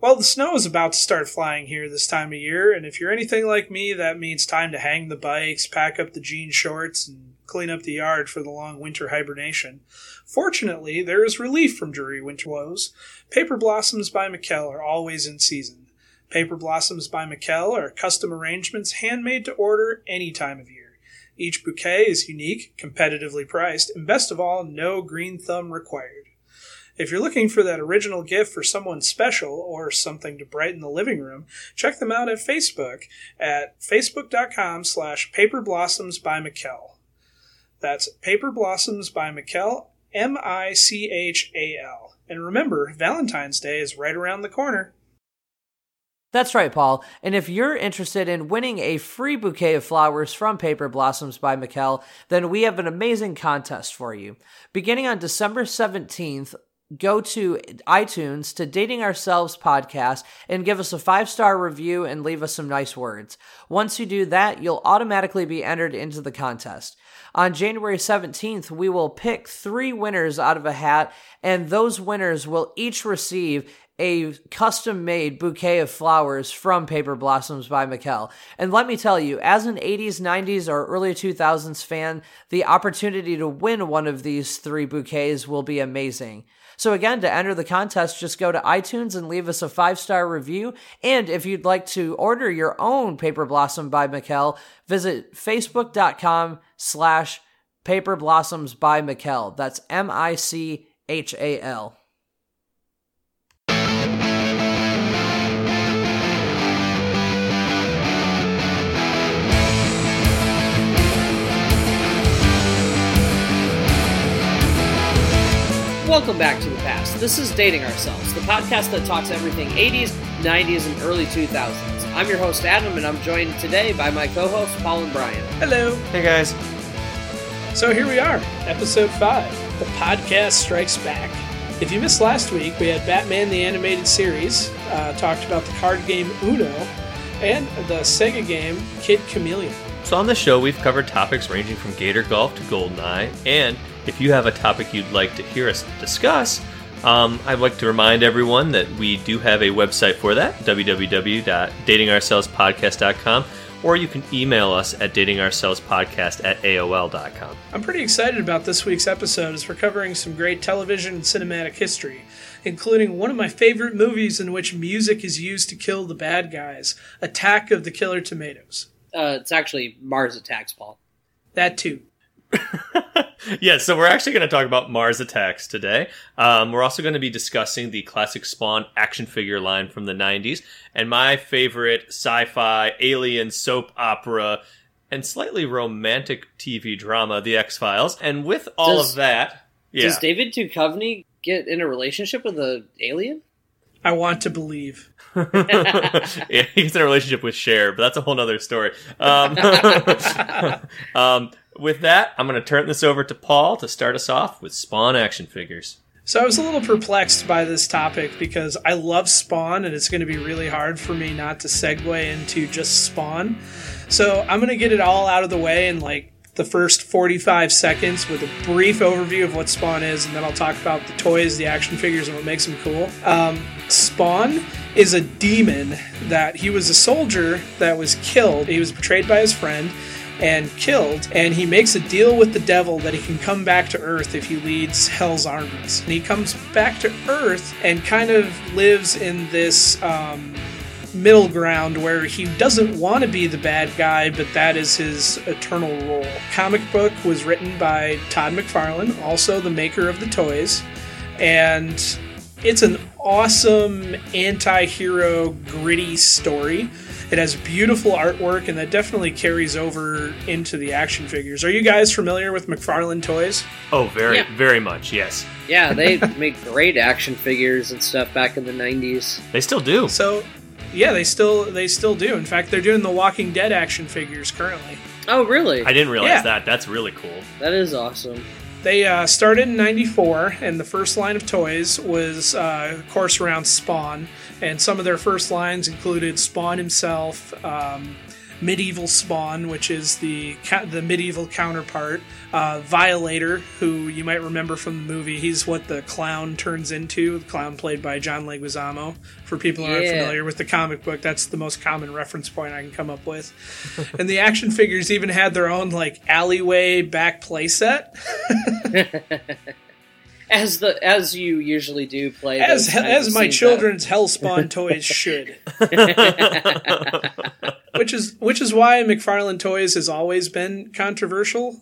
Well, the snow is about to start flying here this time of year, and if you're anything like me, that means time to hang the bikes, pack up the jean shorts, and clean up the yard for the long winter hibernation. Fortunately, there is relief from dreary winter woes. Paper blossoms by Michal are always in season. Paper blossoms by Michal are custom arrangements handmade to order any time of year. Each bouquet is unique, competitively priced, and best of all, no green thumb required. If you're looking for that original gift for someone special or something to brighten the living room, check them out at Facebook at facebook.com slash paperblossoms by Michal. That's Paper Blossoms by Michal, M I C H A L. And remember, Valentine's Day is right around the corner. That's right, Paul. And if you're interested in winning a free bouquet of flowers from Paper Blossoms by Michal, then we have an amazing contest for you. Beginning on December 17th, go to iTunes to Dating Ourselves podcast and give us a five star review and leave us some nice words. Once you do that, you'll automatically be entered into the contest. On January 17th, we will pick three winners out of a hat, and those winners will each receive a custom made bouquet of flowers from Paper Blossoms by Michal. And let me tell you, as an 80s, 90s, or early 2000s fan, the opportunity to win one of these three bouquets will be amazing. So again, to enter the contest, just go to iTunes and leave us a five star review. And if you'd like to order your own Paper Blossom by Michal, visit facebook.com slash Paper Blossoms by Michal. That's M I C H A L. Welcome back to the past. This is Dating Ourselves, the podcast that talks everything 80s, 90s, and early 2000s. I'm your host, Adam, and I'm joined today by my co hosts, Paul and Brian. Hello. Hey guys. So here we are, episode 5. The podcast strikes back. If you missed last week, we had Batman the Animated Series, uh, talked about the card game Uno, and the Sega game Kid Chameleon. So on the show, we've covered topics ranging from Gator Golf to GoldenEye, and if you have a topic you'd like to hear us discuss, um, I'd like to remind everyone that we do have a website for that, www.datingourselvespodcast.com, or you can email us at datingourselvespodcast at AOL.com. I'm pretty excited about this week's episode as we're covering some great television and cinematic history, including one of my favorite movies in which music is used to kill the bad guys, Attack of the Killer Tomatoes. Uh, it's actually Mars Attacks, Paul. That too. yeah, so we're actually going to talk about Mars Attacks today. Um, we're also going to be discussing the classic Spawn action figure line from the 90s and my favorite sci fi, alien soap opera, and slightly romantic TV drama, The X Files. And with all Does- of that, yeah. Does David Duchovny get in a relationship with an alien? I want to believe. yeah, he's in a relationship with Cher, but that's a whole nother story. Um, um, with that, I'm going to turn this over to Paul to start us off with Spawn action figures. So I was a little perplexed by this topic because I love Spawn and it's going to be really hard for me not to segue into just Spawn. So I'm going to get it all out of the way in like the first 45 seconds with a brief overview of what Spawn is, and then I'll talk about the toys, the action figures, and what makes them cool. Um, Spawn is a demon that he was a soldier that was killed. He was betrayed by his friend and killed, and he makes a deal with the devil that he can come back to Earth if he leads Hell's armies. And he comes back to Earth and kind of lives in this um, middle ground where he doesn't want to be the bad guy, but that is his eternal role. Comic book was written by Todd McFarlane, also the maker of the toys, and it's an awesome anti-hero gritty story. It has beautiful artwork, and that definitely carries over into the action figures. Are you guys familiar with McFarlane toys? Oh, very, Yeah. very much, yes. Yeah, they make great action figures and stuff back in the 90s. They still do. So, yeah, they still they still do. In fact, they're doing the Walking Dead action figures currently. Oh, really? I didn't realize Yeah. that. That's really cool. That is awesome. They uh, started in '94, and the first line of toys was, uh, of course, around Spawn. And some of their first lines included Spawn himself, um, medieval Spawn, which is the the medieval counterpart. Uh, Violator, who you might remember from the movie, he's what the clown turns into. The clown played by John Leguizamo. For people who aren't familiar with the comic book, that's the most common reference point I can come up with. and the action figures even had their own like alleyway back playset. As the as you usually do play as as my scenes children's Hellspawn toys should. which is which is why McFarlane Toys has always been controversial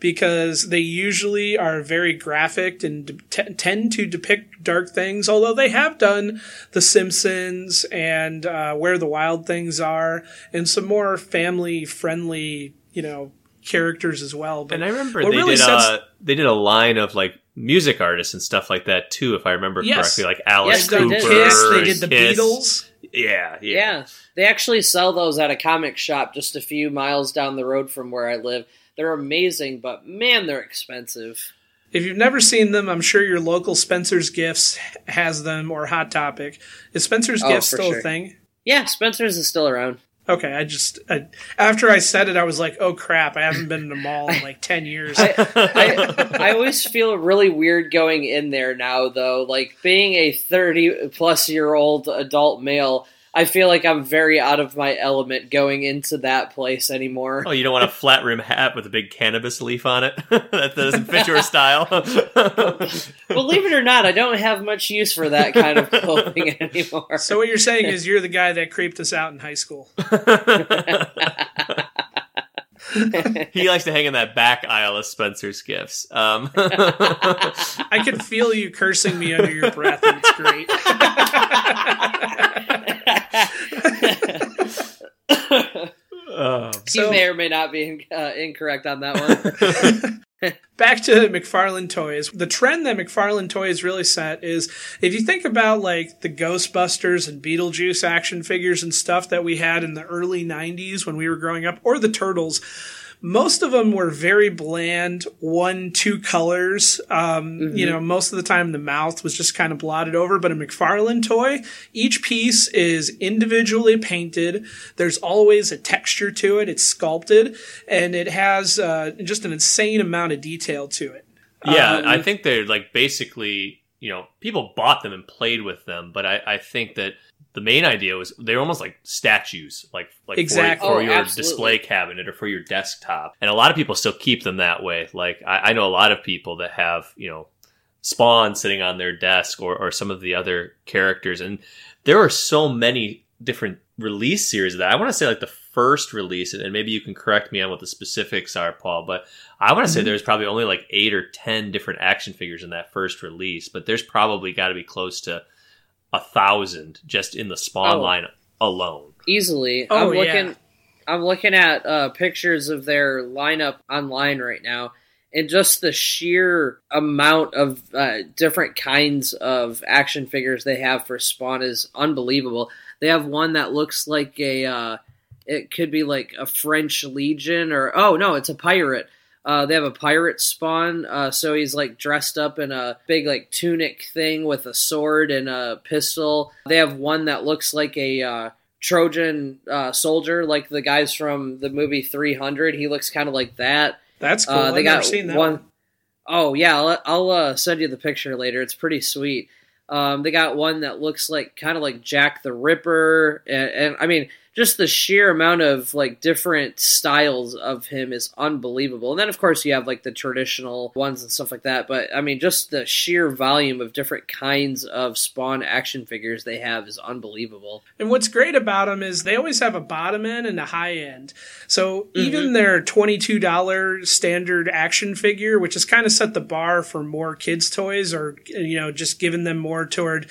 because they usually are very graphic and de- t- tend to depict dark things. Although they have done The Simpsons and uh, Where the Wild Things Are and some more family friendly, you know, characters as well. But And I remember they really did sets- uh, they did a line of like music artists and stuff like that too, if I remember Yes. correctly, like Alice Yes, they Cooper. did. Kiss, they did the Kiss. Beatles. Yeah, yeah, Yeah, they actually sell those at a comic shop just a few miles down the road from where I live. They're amazing, but man, they're expensive. If you've never seen them, I'm sure your local Spencer's Gifts has them or Hot Topic. Is Spencer's Oh, Gifts for still a thing? Yeah, Spencer's is still around. Okay, I just I, after I said it, I was like, "Oh crap! I haven't been in a mall in like ten years." I, I, I always feel really weird going in there now, though. Like being a 30 plus year old adult male, I feel like I'm very out of my element going into that place anymore. Oh, you don't want a flat rim hat with a big cannabis leaf on it? that doesn't fit your style. Believe it or not, I don't have much use for that kind of clothing anymore. so what you're saying is you're the guy that creeped us out in high school. he likes to hang in that back aisle of Spencer's gifts. Um, I can feel you cursing me under your breath, and it's great. you So- may or may not be uh, incorrect on that one. back to McFarlane Toys. The trend that McFarlane Toys really set is if you think about like the Ghostbusters and Beetlejuice action figures and stuff that we had in the early 90s when we were growing up, or the Turtles. Most of them were very bland, one, two colors. Um, You know, most of the time the mouth was just kind of blotted over. But a McFarlane toy, each piece is individually painted. There's always a texture to it. It's sculpted, and it has uh, just an insane amount of detail to it. Yeah, Um, I think they're like basically, you know, people bought them and played with them, but I, I think that the main idea was they're almost like statues, like like for- Exactly. for, Oh, your absolutely. display cabinet or for your desktop. And a lot of people still keep them that way. Like I, I know a lot of people that have, you know, Spawn sitting on their desk or, or some of the other characters. And there are so many different release series of that. I want to say like the first release, and maybe you can correct me on what the specifics are, Paul, but I want to say Mhm. there's probably only like eight or 10 different action figures in that first release, but there's probably got to be close to a thousand just in the Spawn Oh. line alone. Easily. Oh, I'm looking yeah. I'm looking at uh, pictures of their lineup online right now, and just the sheer amount of uh, different kinds of action figures they have for Spawn is unbelievable. They have one that looks like a, uh, it could be like a French Legion, or oh no, it's a pirate. Uh, they have a pirate spawn, uh, so he's like dressed up in a big like tunic thing with a sword and a pistol. They have one that looks like a uh, Trojan uh, soldier, like the guys from the movie 300. He looks kind of like that. That's cool. Uh, I've they never got seen that one one. oh yeah, I'll, I'll uh, send you the picture later. It's pretty sweet. Um, they got one that looks like kind of like Jack the Ripper, and, and I mean, just the sheer amount of like different styles of him is unbelievable. And then of course you have like the traditional ones and stuff like that. But I mean, just the sheer volume of different kinds of Spawn action figures they have is unbelievable. And what's great about them is they always have a bottom end and a high end. So Mm-hmm. even their twenty-two dollar standard action figure, which has kind of set the bar for more kids' toys, or you know, just giving them more toward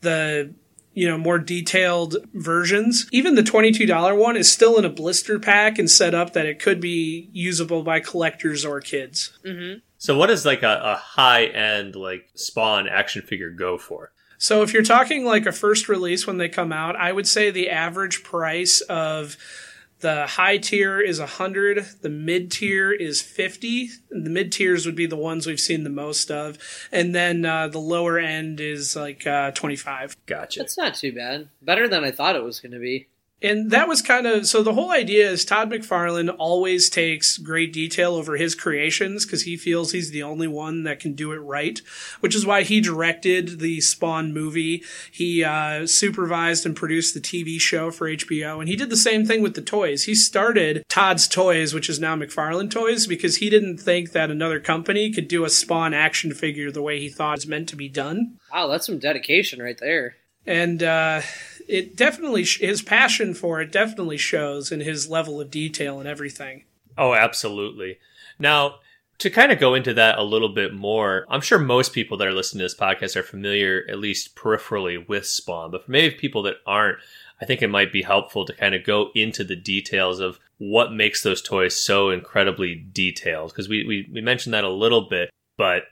the you know more detailed versions. Even the twenty-two dollar one is still in a blister pack and set up that it could be usable by collectors or kids. Mm-hmm. So what does like a, a high end like Spawn action figure go for? So if you're talking like a first release when they come out, I would say the average price of the high tier is 100, the mid tier is 50. The mid tiers would be the ones we've seen the most of, and then uh, the lower end is like uh, 25. Gotcha. That's not too bad. Better than I thought it was going to be. And that was kind of so the whole idea is Todd McFarlane always takes great detail over his creations because he feels he's the only one that can do it right, which is why he directed the Spawn movie. He uh, supervised and produced the TV show for HBO, and he did the same thing with the toys. He started Todd's Toys, which is now McFarlane Toys, because he didn't think that another company could do a Spawn action figure the way he thought it was meant to be done. Wow, that's some dedication right there. And uh, it definitely his passion for it definitely shows in his level of detail and everything. Oh, absolutely. Now, to kind of go into that a little bit more, I'm sure most people that are listening to this podcast are familiar, at least peripherally, with Spawn. But for maybe people that aren't, I think it might be helpful to kind of go into the details of what makes those toys so incredibly detailed. Because we, we, we mentioned that a little bit, but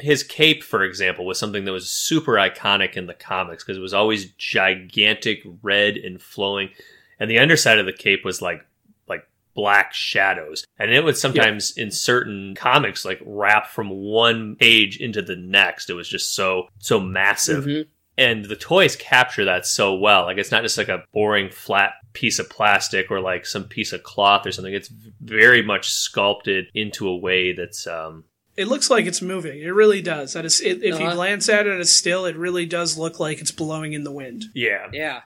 his cape, for example, was something that was super iconic in the comics because it was always gigantic, red, and flowing. And the underside of the cape was like like black shadows. And it would sometimes in certain comics like wrap from one page into the next. It was just so so massive. Mhm. And the toys capture that so well. Like it's not just like a boring flat piece of plastic or like some piece of cloth or something. It's very much sculpted into a way that's um It looks like it's moving. It really does. That is, it, if you Uh-huh. glance at it as still, it really does look like it's blowing in the wind. yeah. Yeah.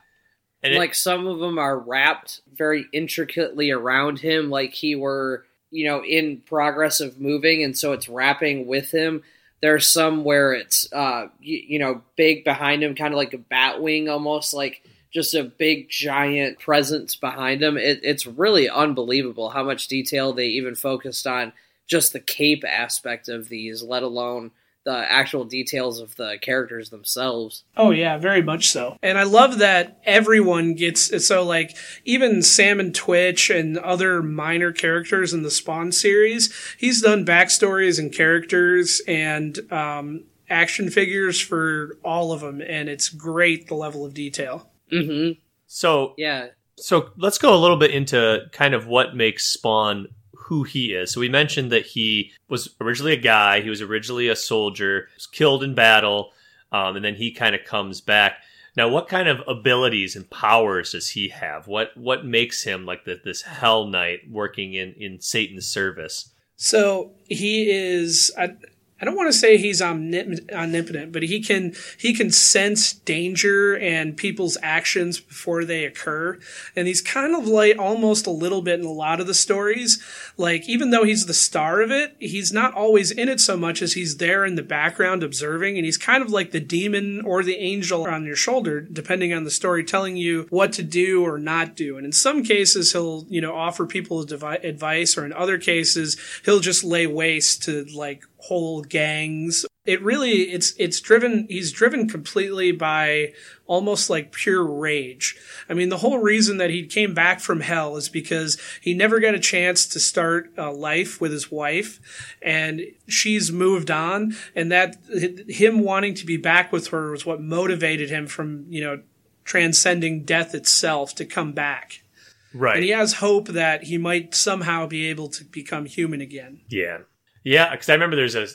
And it- like some of them are wrapped very intricately around him, like he were, you know, in progress of moving, and so it's wrapping with him. There's some where it's, uh, you, you know, big behind him, kind of like a bat wing, almost like just a big giant presence behind him. It, it's really unbelievable how much detail they even focused on just the cape aspect of these, let alone the actual details of the characters themselves. Oh yeah, very much so. And I love that everyone gets so like even Sam and Twitch and other minor characters in the Spawn series. He's done backstories and characters and um, action figures for all of them, and it's great the level of detail. hmm so Yeah. So let's go a little bit into kind of what makes Spawn who he is. So we mentioned that he was originally a guy. He was originally a soldier, was killed in battle, um, and then he kind of comes back. Now, what kind of abilities and powers does he have? What what makes him like the, this Hell Knight working in in Satan's service? So he is. I, I don't want to say he's omnip- omnipotent, but he can he can sense danger and people's actions before they occur, and he's kind of like almost a little bit in a lot of the stories. Like even though he's the star of it, he's not always in it so much as he's there in the background observing, and he's kind of like the demon or the angel on your shoulder, depending on the story, telling you what to do or not do. And in some cases, he'll you know offer people advice, or in other cases, he'll just lay waste to like whole gangs. It really it's it's driven he's driven completely by almost like pure rage. I mean, the whole reason that he came back from hell is because he never got a chance to start a life with his wife and she's moved on and that him wanting to be back with her was what motivated him from, you know, transcending death itself to come back. Right. And he has hope that he might somehow be able to become human again. Yeah. Yeah, because I remember there's a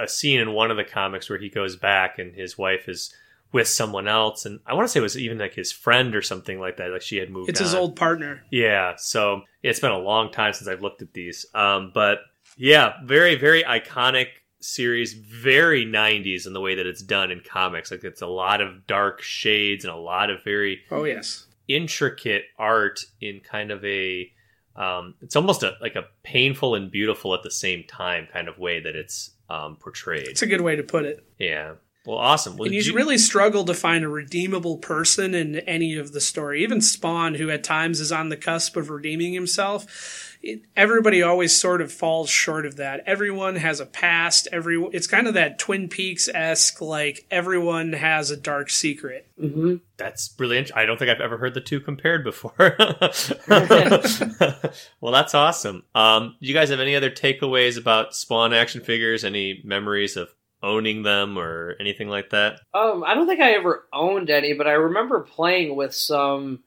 a scene in one of the comics where he goes back and his wife is with someone else, and I want to say it was even like his friend or something like that. Like she had moved. It's his old partner. Yeah, so it's been a long time since I've looked at these, um, but yeah, very very iconic series, very 90s in the way that it's done in comics. Like it's a lot of dark shades and a lot of very Oh yes. intricate art in kind of a um, it's almost a like a painful and beautiful at the same time kind of way that it's um, portrayed. It's a good way to put it. Yeah. Well, awesome. Well, and you you- really struggle to find a redeemable person in any of the story. Even Spawn, who at times is on the cusp of redeeming himself, it, everybody always sort of falls short of that. Everyone has a past. Every it's kind of that Twin Peaks esque, like everyone has a dark secret. hmm That's brilliant. I don't think I've ever heard the two compared before. well, that's awesome. Um, do you guys have any other takeaways about Spawn action figures? Any memories of owning them or anything like that? Um, I don't think I ever owned any, but I remember playing with some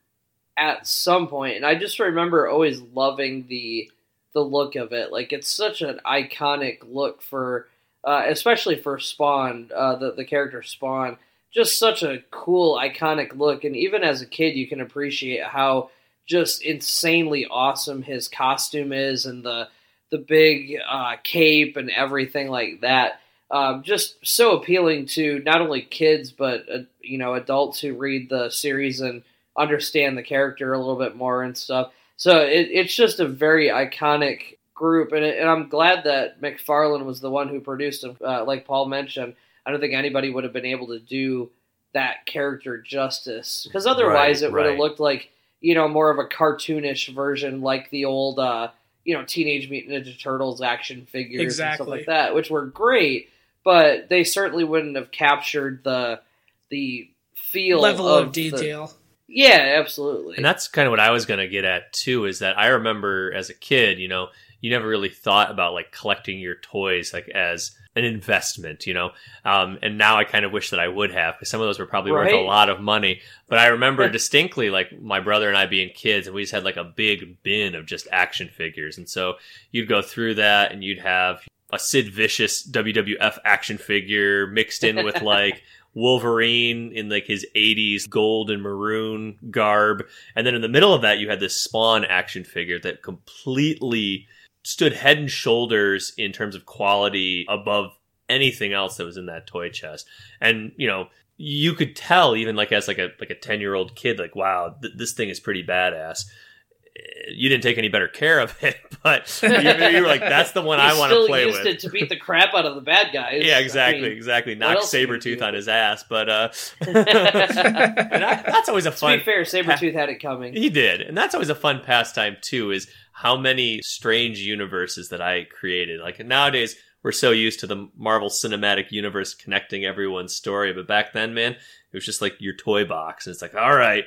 at some point, and I just remember always loving the the look of it. Like it's such an iconic look for, uh, especially for Spawn, uh, the the character Spawn. just such a cool, iconic look. And even as a kid, you can appreciate how just insanely awesome his costume is and the the big uh, cape and everything like that. Um, just so appealing to not only kids but uh, you know adults who read the series and understand the character a little bit more and stuff. So it, it's just a very iconic group, and, it, and I'm glad that McFarlane was the one who produced them. Uh, like Paul mentioned, I don't think anybody would have been able to do that character justice because otherwise Right, it would have right. looked like you know more of a cartoonish version, like the old uh, you know Teenage Mutant Ninja Turtles action figures and stuff like that, which were great, but they certainly wouldn't have captured the the feel Level of the- detail. yeah, absolutely. And that's kind of what I was going to get at too is that I remember as a kid, you know, you never really thought about like collecting your toys like as an investment, you know. Um, and now I kind of wish that I would have because some of those were probably worth a lot of money. But I remember distinctly like my brother and I being kids and we just had like a big bin of just action figures. And so you'd go through that and you'd have a Sid Vicious WWF action figure mixed in with like Wolverine in like his 80s gold and maroon garb. And then in the middle of that, you had this Spawn action figure that completely stood head and shoulders in terms of quality above anything else that was in that toy chest. And, you know, you could tell even like as like a like a 10 year old kid like wow th- this thing is pretty badass you didn't take any better care of it but you, you were like that's the one i want to play used with it to beat the crap out of the bad guys. yeah, I exactly, mean, exactly. Knock else can you Sabretooth on his ass, but uh that, that's always a fun. to be fair, Sabretooth had it coming. he did. And that's always a fun pastime too is how many strange universes that I created. Like nowadays we're so used to the Marvel Cinematic Universe connecting everyone's story, but back then, man, it was just like your toy box and it's like, all right,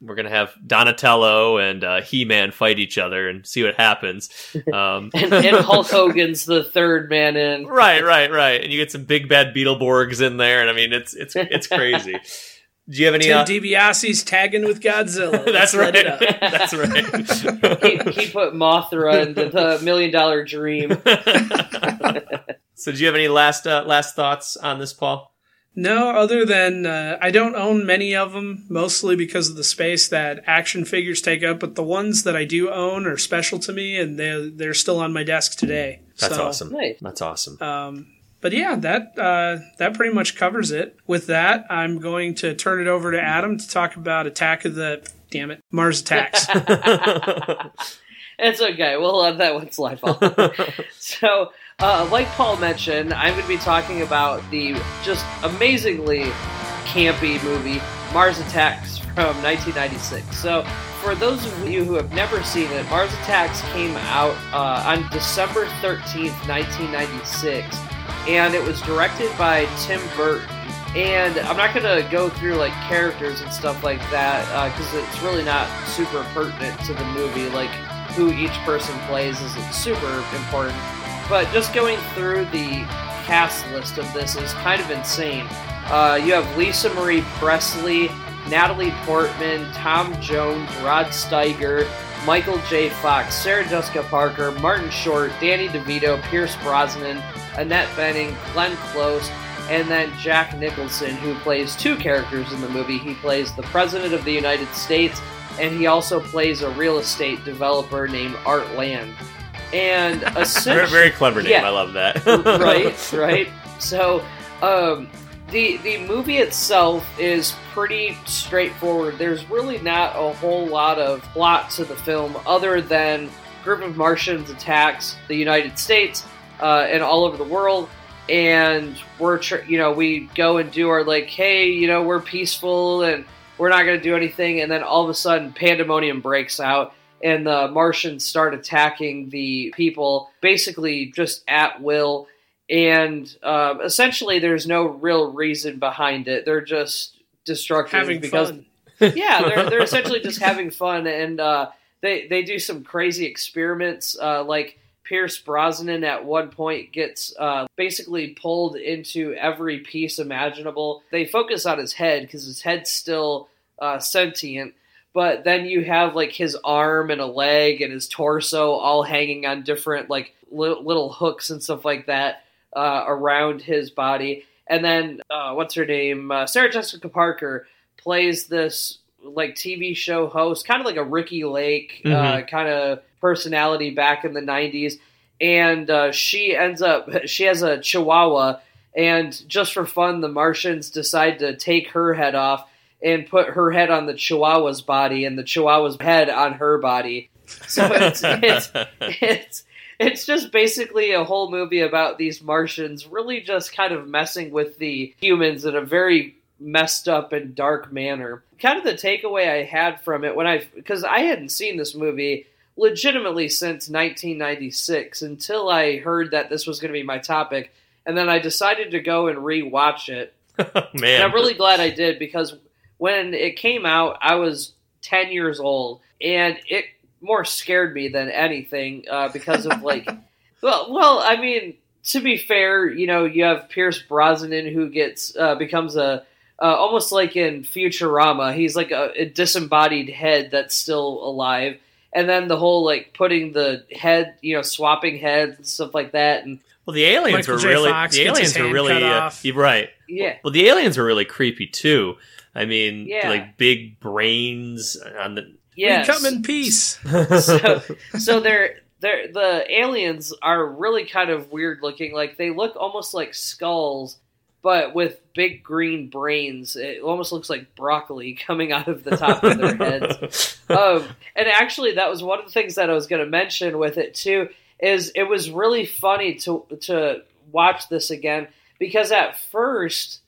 we're gonna have Donatello and uh, He-Man fight each other and see what happens. Um, and, and Hulk Hogan's the third man in. right, right, right. And you get some big bad Beetleborgs in there, and I mean, it's it's it's crazy. Do you have any? Tim Uh, DiBiase's tagging with Godzilla. that's Let's let right. that's right. He, he put Mothra into the Million Dollar Dream. so, do you have any last uh, last thoughts on this, Paul? No, other than uh, I don't own many of them, mostly because of the space that action figures take up. But the ones that I do own are special to me, and they they're still on my desk today. That's So, awesome. Nice. That's awesome. Um, but yeah, that uh, that pretty much covers it. With that, I'm going to turn it over to Adam to talk about Attack of the damn it Mars Attacks. It's okay. We'll let that one slide. Paul. so, uh, like Paul mentioned, I'm going to be talking about the just amazingly campy movie Mars Attacks from 1996. So, for those of you who have never seen it, Mars Attacks came out uh, on December 13th, 1996, and it was directed by Tim Burton. And I'm not to go through like characters and stuff like that because it's really not super pertinent to the movie. Like who each person plays isn't super important. But just going through the cast list of this is kind of insane. Uh, you have Lisa Marie Presley, Natalie Portman, Tom Jones, Rod Steiger, Michael J. Fox, Sarah Jessica Parker, Martin Short, Danny DeVito, Pierce Brosnan, Annette Bening, Glenn Close, and then Jack Nicholson, who plays two characters in the movie. He plays the President of the United States, and he also plays a real estate developer named Art Land. And very, very clever name. Yeah. I love that. right, right. So, um, the the movie itself is pretty straightforward. There's really not a whole lot of plot to the film, other than group of Martians attacks the United States uh, and all over the world. And we're, tr- you know, we go and do our like, hey, you know, we're peaceful and we're not going to do anything. And then all of a sudden, pandemonium breaks out and the Martians start attacking the people basically just at will. And um, essentially, there's no real reason behind it. They're just destructive Having because fun. yeah, they're they're essentially just having fun, and uh, they they do some crazy experiments. Uh, like Pierce Brosnan at one point gets uh, basically pulled into every piece imaginable. They focus on his head because his head's still uh, sentient, but then you have like his arm and a leg and his torso all hanging on different like li- little hooks and stuff like that uh, around his body. and then uh, what's her name? Uh, Sarah Jessica Parker plays this like TV show host, kind of like a Ricki Lake uh, Mhm. kind of personality back in the '90s, and uh, she ends up she has a Chihuahua, and just for fun, the Martians decide to take her head off and put her head on the Chihuahua's body, and the Chihuahua's head on her body. So it's it's it's it's just basically a whole movie about these Martians really just kind of messing with the humans in a very messed up and dark manner. Kind of the takeaway I had from it when I because I hadn't seen this movie legitimately since 1996 until I heard that this was going to be my topic and then I decided to go and rewatch it. Man, And I'm really glad I did because when it came out, I was 10 years old, and it more scared me than anything uh, because of like, well, well, I mean, to be fair, you know, you have Pierce Brosnan who gets uh, becomes a uh, almost like in Futurama, he's like a, a disembodied head that's still alive. And then the whole like putting the head, you know, swapping heads and stuff like that, and well, the aliens Michael were J. really Fox the aliens were really uh, you're right. yeah, Well, the aliens were really creepy too. I mean, Yeah. like big brains on the. Yeah. We come in peace. so, so they're they're the aliens are really kind of weird looking. Like they look almost like skulls, but with big green brains. It almost looks like broccoli coming out of the top of their heads. Um, and actually, that was one of the things that I was going to mention with it too. Is it was really funny to to watch this again because at first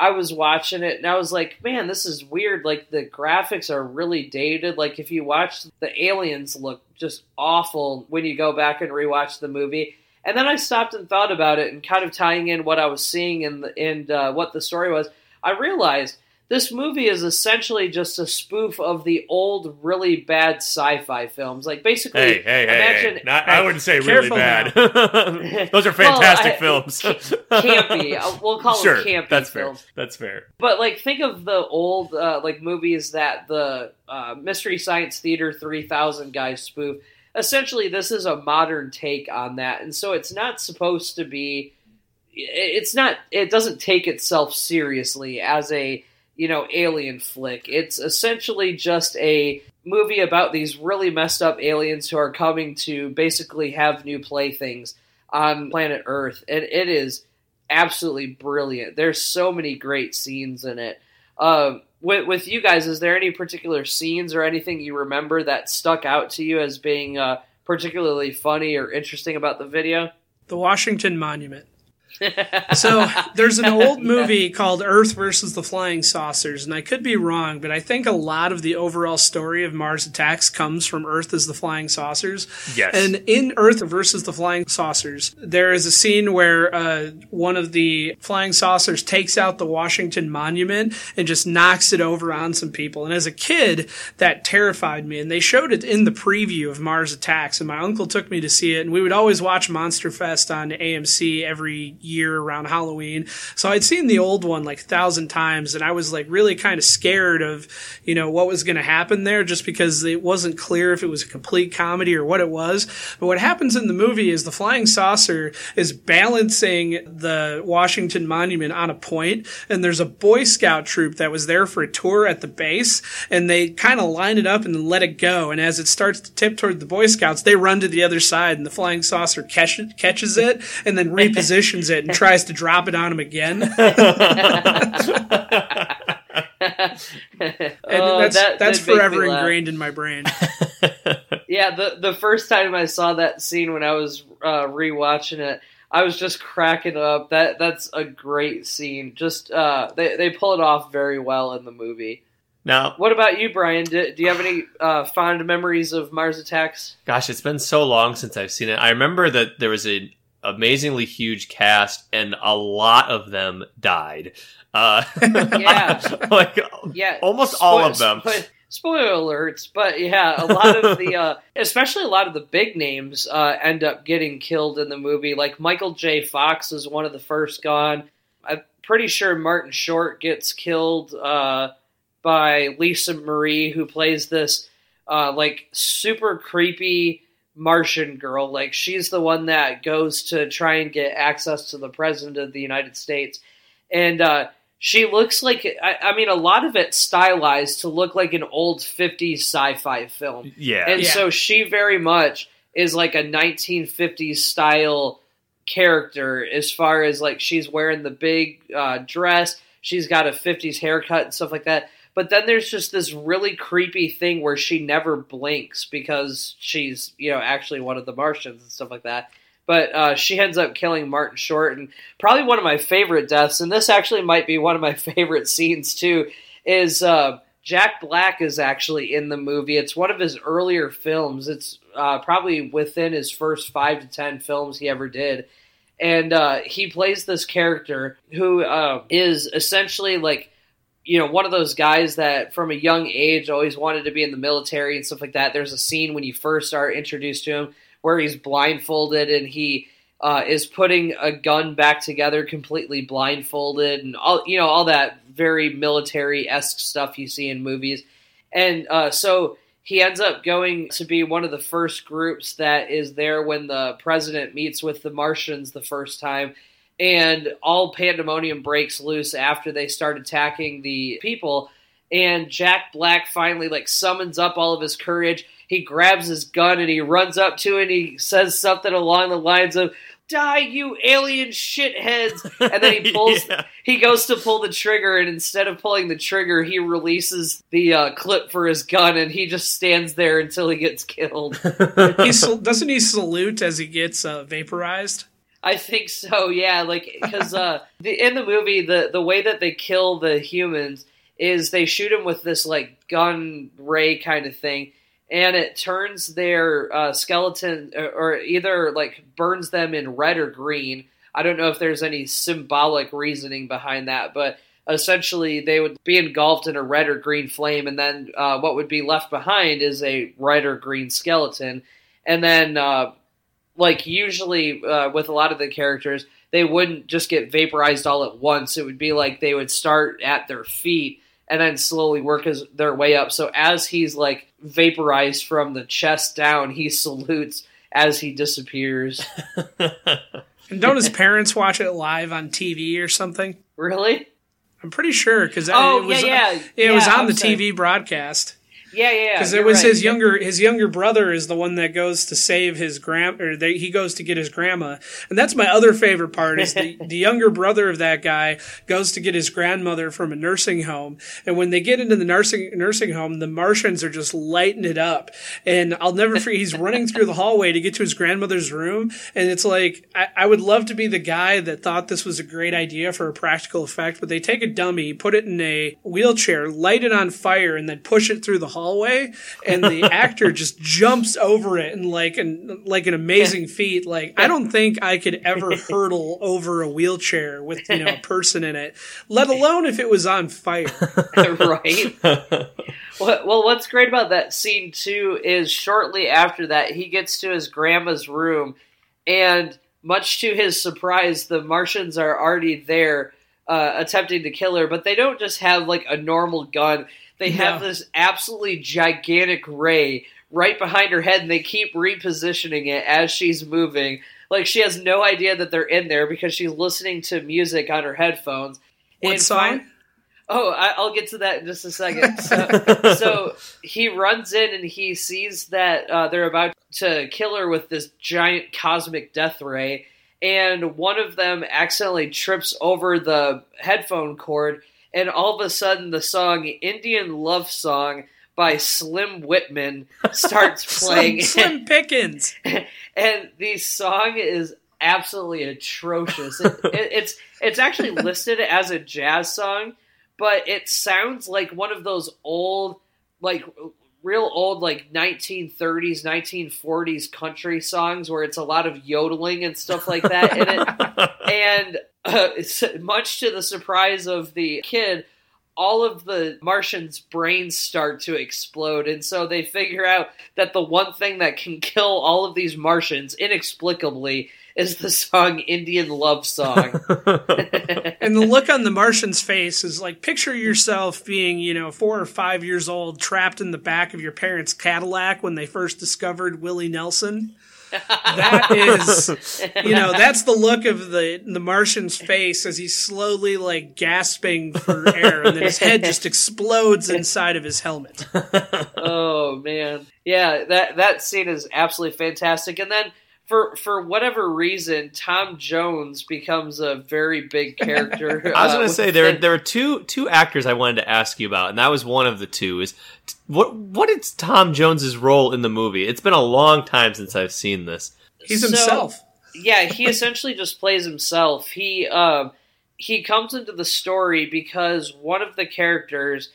I was watching it and I was like, man, this is weird. Like the graphics are really dated. Like if you watch the aliens look just awful when you go back and rewatch the movie. And then I stopped and thought about it and kind of tying in what I was seeing and and uh, what the story was. I realized this movie is essentially just a spoof of the old, really bad sci-fi films. Like basically, Hey, hey, hey, imagine hey. Not, I wouldn't say really bad. Those are Well, fantastic I- films. campy. We'll call sure, them campy that's films. fair. That's fair. But like, think of the old uh, like movies that the uh, Mystery Science Theater three thousand guys spoof. Essentially, this is a modern take on that, and so it's not supposed to be. It's not. It doesn't take itself seriously as a you know alien flick. It's essentially just a movie about these really messed up aliens who are coming to basically have new playthings on planet Earth, and it is absolutely brilliant. There's so many great scenes in it. Um, with, with you guys, is there any particular scenes or anything you remember that stuck out to you as being uh, particularly funny or interesting about the video? The Washington Monument. So there's an old movie called Earth versus the Flying Saucers, and I could be wrong, but I think a lot of the overall story of Mars Attacks comes from Earth as the Flying Saucers. Yes. And in Earth versus the Flying Saucers, there is a scene where uh, one of the flying saucers takes out the Washington Monument and just knocks it over on some people. And as a kid, that terrified me. And they showed it in the preview of Mars Attacks, and my uncle took me to see it. And we would always watch Monster Fest on AMC every year around Halloween. So I'd seen the old one like a thousand times, and I was like really kind of scared of, you know, what was going to happen there just because it wasn't clear if it was a complete comedy or what it was. But what happens in the movie is the flying saucer is balancing the Washington Monument on a point, and there's a Boy Scout troop that was there for a tour at the base, and they kind of line it up and let it go. And as it starts to tip toward the Boy Scouts, they run to the other side, and the flying saucer catch, catches it and then repositions it and tries to drop it on him again. And Oh, that's that that's did forever ingrained in my brain. Yeah, the the first time I saw that scene when I was uh, rewatching it, I was just cracking up. That that's a great scene. Just uh, they they pull it off very well in the movie. now, What about you, Brian? Do, do you have any uh, fond memories of Mars Attacks? gosh, it's been so long since I've seen it. I remember that there was an amazingly huge cast, and a lot of them died. Uh, Yeah. like Yeah, almost all of them. spo- spoiler alerts, but yeah, a lot of the, uh, especially a lot of the big names, uh, end up getting killed in the movie. Like Michael J. Fox is one of the first gone. I'm pretty sure Martin Short gets killed uh, by Lisa Marie, who plays this uh, like super creepy Martian girl. Like she's the one that goes to try and get access to the president of the United States. and uh, she looks like I, I mean a lot of it stylized to look like an old 50s sci-fi film Yeah. and Yeah. so she very much is like a 1950s style character as far as like she's wearing the big uh, dress she's got a 50s haircut and stuff like that but then there's just this really creepy thing where she never blinks because she's you know actually one of the martians and stuff like that but uh, she ends up killing martin short and probably one of my favorite deaths and this actually might be one of my favorite scenes too is uh, Jack Black is actually in the movie. It's one of his earlier films. It's uh, probably within his first five to ten films he ever did. And uh, he plays this character who uh, is essentially like, you know, one of those guys that from a young age always wanted to be in the military and stuff like that. There's a scene when you first are introduced to him where he's blindfolded and he uh, is putting a gun back together completely blindfolded and all you know all that very military esque stuff you see in movies, and uh, so he ends up going to be one of the first groups that is there when the president meets with the Martians the first time. And all pandemonium breaks loose after they start attacking the people. And Jack Black finally like summons up all of his courage. He grabs his gun and he runs up to it and he says something along the lines of die you alien shitheads and then he pulls Yeah. he goes to pull the trigger and instead of pulling the trigger he releases the uh, clip for his gun and he just stands there until he gets killed He sal- doesn't he salute as he gets uh, vaporized? I think so. Yeah, like because uh, the, in the movie, the the way that they kill the humans is they shoot them with this like gun ray kind of thing, and it turns their uh, skeleton or, or either like burns them in red or green. I don't know if there's any symbolic reasoning behind that, but essentially they would be engulfed in a red or green flame, and then uh, what would be left behind is a red or green skeleton, and then. Uh, like usually uh, with a lot of the characters, they wouldn't just get vaporized all at once. It would be like they would start at their feet and then slowly work his, their way up. So as he's like vaporized from the chest down, he salutes as he disappears. And don't his parents watch it live on TV or something? really? I'm pretty sure because Oh it was yeah, yeah. it was on I'm the sorry. TV broadcast. Yeah, yeah. because it was right. his younger his younger brother is the one that goes to save his grand or they, he goes to get his grandma and that's my other favorite part is the, the younger brother of that guy goes to get his grandmother from a nursing home and when they get into the nursing nursing home the Martians are just lighting it up and I'll never forget he's running through the hallway to get to his grandmother's room and it's like I, I would love to be the guy that thought this was a great idea for a practical effect but they take a dummy put it in a wheelchair light it on fire and then push it through the hallway and the actor just jumps over it and like an like an amazing feat like i don't think i could ever hurdle over a wheelchair with you know a person in it let alone if it was on fire right. Well, well, what's great about that scene too is shortly after that he gets to his grandma's room, and much to his surprise, the Martians are already there uh, attempting to kill her. But they don't just have like a normal gun; they have this absolutely gigantic ray right behind her head, and they keep repositioning it as she's moving. Like she has no idea that they're in there because she's listening to music on her headphones. what And Oh, I, I'll get to that in just a second. So, so he runs in and he sees that uh, they're about to kill her with this giant cosmic death ray, and one of them accidentally trips over the headphone cord, and all of a sudden the song "Indian Love Song" by Slim Whitman starts playing, slim, slim pickens and the song is absolutely atrocious. It, it, it's it's actually listed as a jazz song, but it sounds like one of those old, like real old, like 1930s, 1940s country songs where it's a lot of yodeling and stuff like that in it. And uh, much to the surprise of the kid, all of the Martians' brains start to explode, and so they figure out that the one thing that can kill all of these Martians inexplicably is the song Indian Love Song. and the look on the Martian's face is like picture yourself being, you know, four or five years old, trapped in the back of your parents' Cadillac when they first discovered Willie Nelson. That is, you know, that's the look of the the Martian's face as he's slowly like gasping for air, and then his head just explodes inside of his helmet. oh man, yeah that that scene is absolutely fantastic. And then for for whatever reason, Tom Jones becomes a very big character. I was uh, going to say there within- there were two two actors I wanted to ask you about, and that was one of the two. Is t- what what is Tom Jones's role in the movie? It's been a long time since I've seen this. He's So- himself. yeah, he essentially just plays himself. He um he comes into the story because one of the characters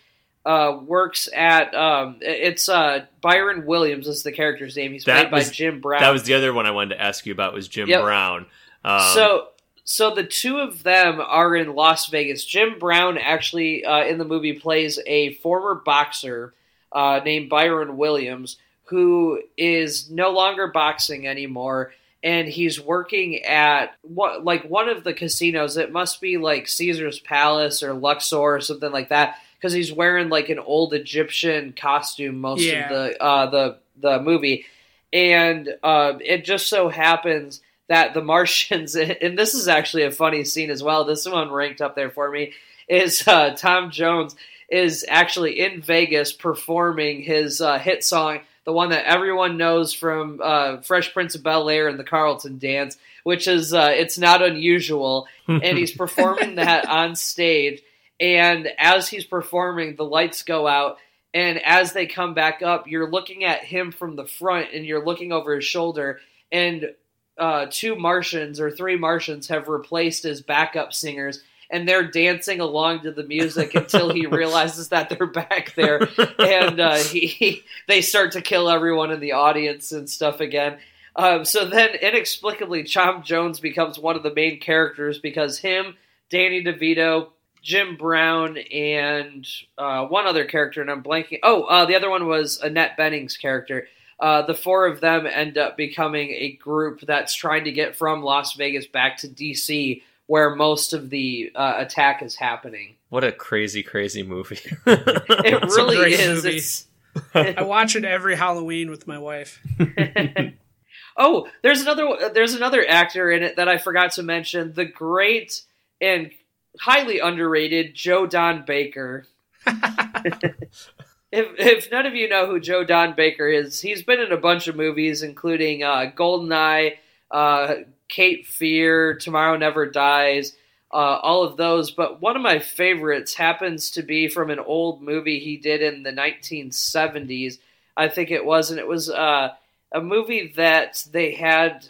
uh works at um it's uh Byron Williams is the character's name. He's That played was- by Jim Brown. That was the other one I wanted to ask you about was Jim Yep. Brown. Um, so so the two of them are in Las Vegas. Jim Brown actually uh, in the movie plays a former boxer uh, named Byron Williams who is no longer boxing anymore and he's working at what like one of the casinos it must be like Caesar's Palace or Luxor or something like that because he's wearing like an old Egyptian costume most Yeah. of the uh, the the movie and uh, it just so happens that the Martians, and this is actually a funny scene as well. This one ranked up there for me. Is uh, Tom Jones is actually in Vegas performing his uh, hit song, the one that everyone knows from uh, Fresh Prince of Bel Air and the Carlton Dance, which is uh, it's not unusual, and he's performing that on stage. And as he's performing, the lights go out, and as they come back up, you're looking at him from the front, and you're looking over his shoulder, and uh, two Martians or three Martians have replaced as backup singers, and they're dancing along to the music until he realizes that they're back there, and uh, he, he they start to kill everyone in the audience and stuff again. Um, so then, inexplicably, Tom Jones becomes one of the main characters because him, Danny DeVito, Jim Brown, and uh, one other character, and I'm blanking. Oh, uh, the other one was Annette Bening's character. Uh, the four of them end up becoming a group that's trying to get from Las Vegas back to DC, where most of the uh, attack is happening. what a crazy, crazy movie. It really is. It's I watch it every Halloween with my wife. oh, there's another there's another actor in it that I forgot to mention. The great and highly underrated Joe Don Baker. if if none of you know who Joe Don Baker is, he's been in a bunch of movies, including uh, Goldeneye, uh, Cape Fear, Tomorrow Never Dies. Uh, all of those, but one of my favorites happens to be from an old movie he did in the 1970s. I think it was, and it was uh, a movie that they had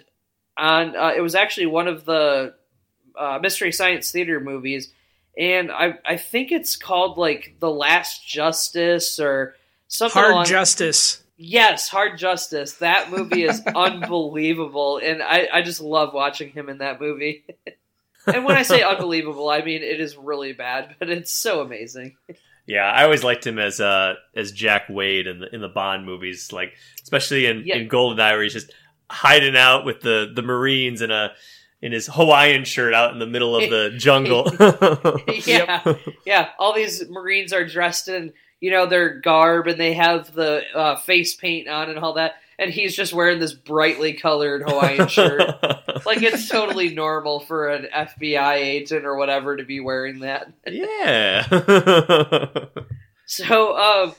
on. Uh, it was actually one of the uh, Mystery Science Theater movies, and I I think it's called like The Last Justice or something. Hard along- Justice. Yes, Hard Justice. That movie is unbelievable, and I I just love watching him in that movie. and when I say unbelievable, I mean it is really bad, but it's so amazing. Yeah, I always liked him as uh as Jack Wade in the in the Bond movies, like especially in Yeah. in Goldeneye, where he's just hiding out with the the Marines in a in his Hawaiian shirt out in the middle of the jungle. yeah, yeah. All these Marines are dressed in you know their garb, and they have the uh, face paint on and all that, and he's just wearing this brightly colored Hawaiian shirt. Like it's totally normal for an FBI agent or whatever to be wearing that. yeah. So, um, t-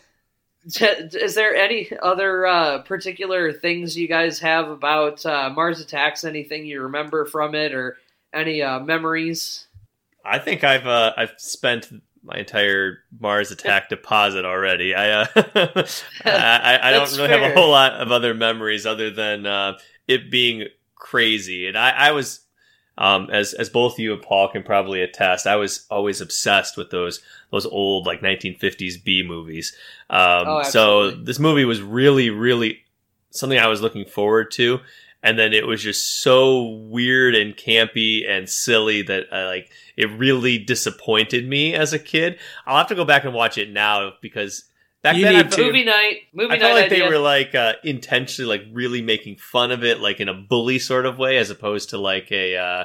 is there any other uh, particular things you guys have about uh, Mars Attacks? Anything you remember from it, or any uh, memories? I think I've uh, I've spent my entire Mars Attack deposit already. I uh, I, I, don't really have a whole lot of other memories other than uh, it being crazy. And I, I was, um, as as both you and Paul can probably attest, I was always obsessed with those those old like 1950s B movies. Um, Oh, so this movie was really really something I was looking forward to. And then it was just so weird and campy and silly that I like it really disappointed me as a kid. I'll have to go back and watch it now because back You then I need felt, to. Movie night, movie I night felt like they were like uh, intentionally like really making fun of it, like in a bully sort of way, as opposed to like a uh,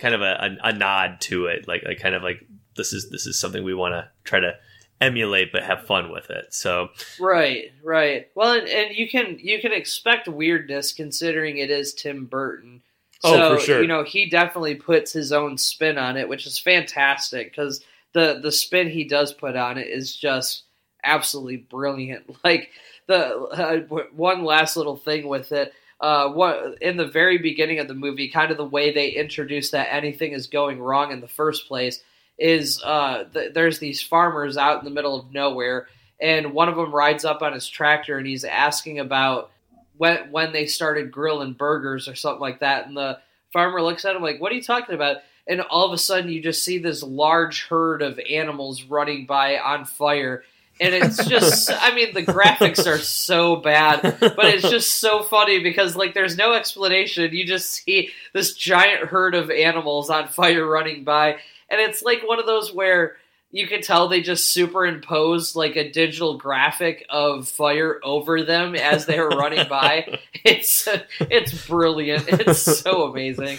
kind of a, a, a nod to it, like like kind of like this is this is something we want to try to emulate but have fun with it. So Right, right. Well, and, and you can you can expect weirdness considering it is Tim Burton. Oh, So, for sure. You know, he definitely puts his own spin on it, which is fantastic because the the spin he does put on it is just absolutely brilliant. Like the uh, one last little thing with it. Uh, what in the very beginning of the movie, kind of the way they introduce that anything is going wrong in the first place is uh, th- there's these farmers out in the middle of nowhere, and one of them rides up on his tractor and he's asking about when when they started grilling burgers or something like that, and the farmer looks at him like, "What are you talking about?" And all of a sudden, you just see this large herd of animals running by on fire. And it's just, I mean, the graphics are so bad, but it's just so funny because, like, there's no explanation. You just see this giant herd of animals on fire running by. And it's like one of those where you can tell they just superimposed like a digital graphic of fire over them as they were running by. It's it's brilliant. It's so amazing.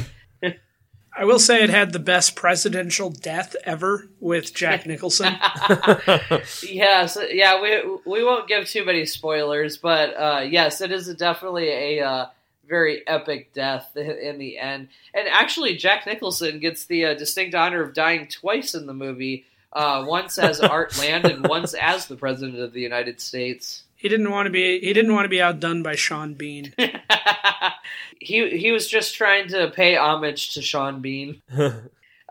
I will say it had the best presidential death ever with Jack Nicholson. yes, yeah, we we won't give too many spoilers, but uh, yes, it is definitely a uh, very epic death in, in the end. And actually, Jack Nicholson gets the uh, distinct honor of dying twice in the movie. Uh, once as Art Land and once as the President of the United States. he didn't want to be he didn't want to be outdone by Sean Bean. he he was just trying to pay homage to Sean Bean.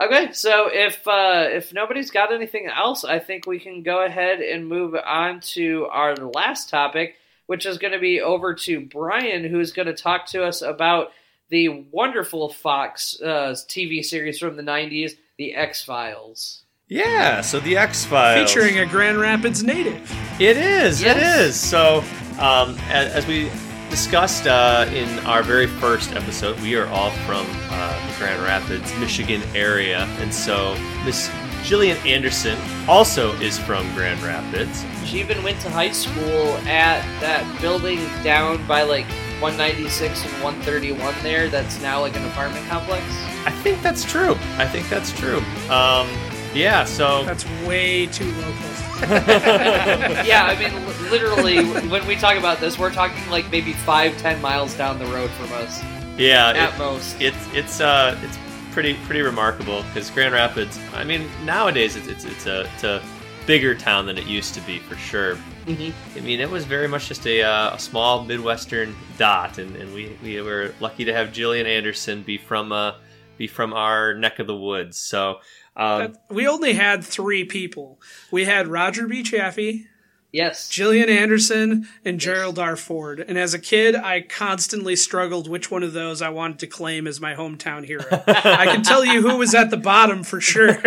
Okay, so if uh, if nobody's got anything else, I think we can go ahead and move on to our last topic, which is going to be over to Brian, who's going to talk to us about the wonderful Fox uh, TV series from the '90s, The X Files. yeah, so the X Files Featuring a Grand Rapids native. It is. It Yes. is. So, um, as, as we discussed uh, in our very first episode, we are all from uh, the Grand Rapids, Michigan area, and so Miss Gillian Anderson also is from Grand Rapids. She even went to high school at that building down by like 196 and 131 there. That's now like an apartment complex. I think that's true. I think that's true. Um, yeah. So That's way too local. yeah, I mean, literally, when we talk about this, we're talking like maybe five, ten miles down the road from us yeah, at it- most. it's it's uh it's pretty pretty remarkable because Grand Rapids. I mean, nowadays it's it's it's a it's a bigger town than it used to be for sure. Mhm. I mean, it was very much just a, uh, a small midwestern dot, and, and we, we were lucky to have Gillian Anderson be from uh, be from our neck of the woods. So, um, we only had three people. We had Roger B. Chaffee, Yes. Gillian Anderson, and Gerald R. Ford. And as a kid, I constantly struggled which one of those I wanted to claim as my hometown hero. I can tell you who was at the bottom for sure.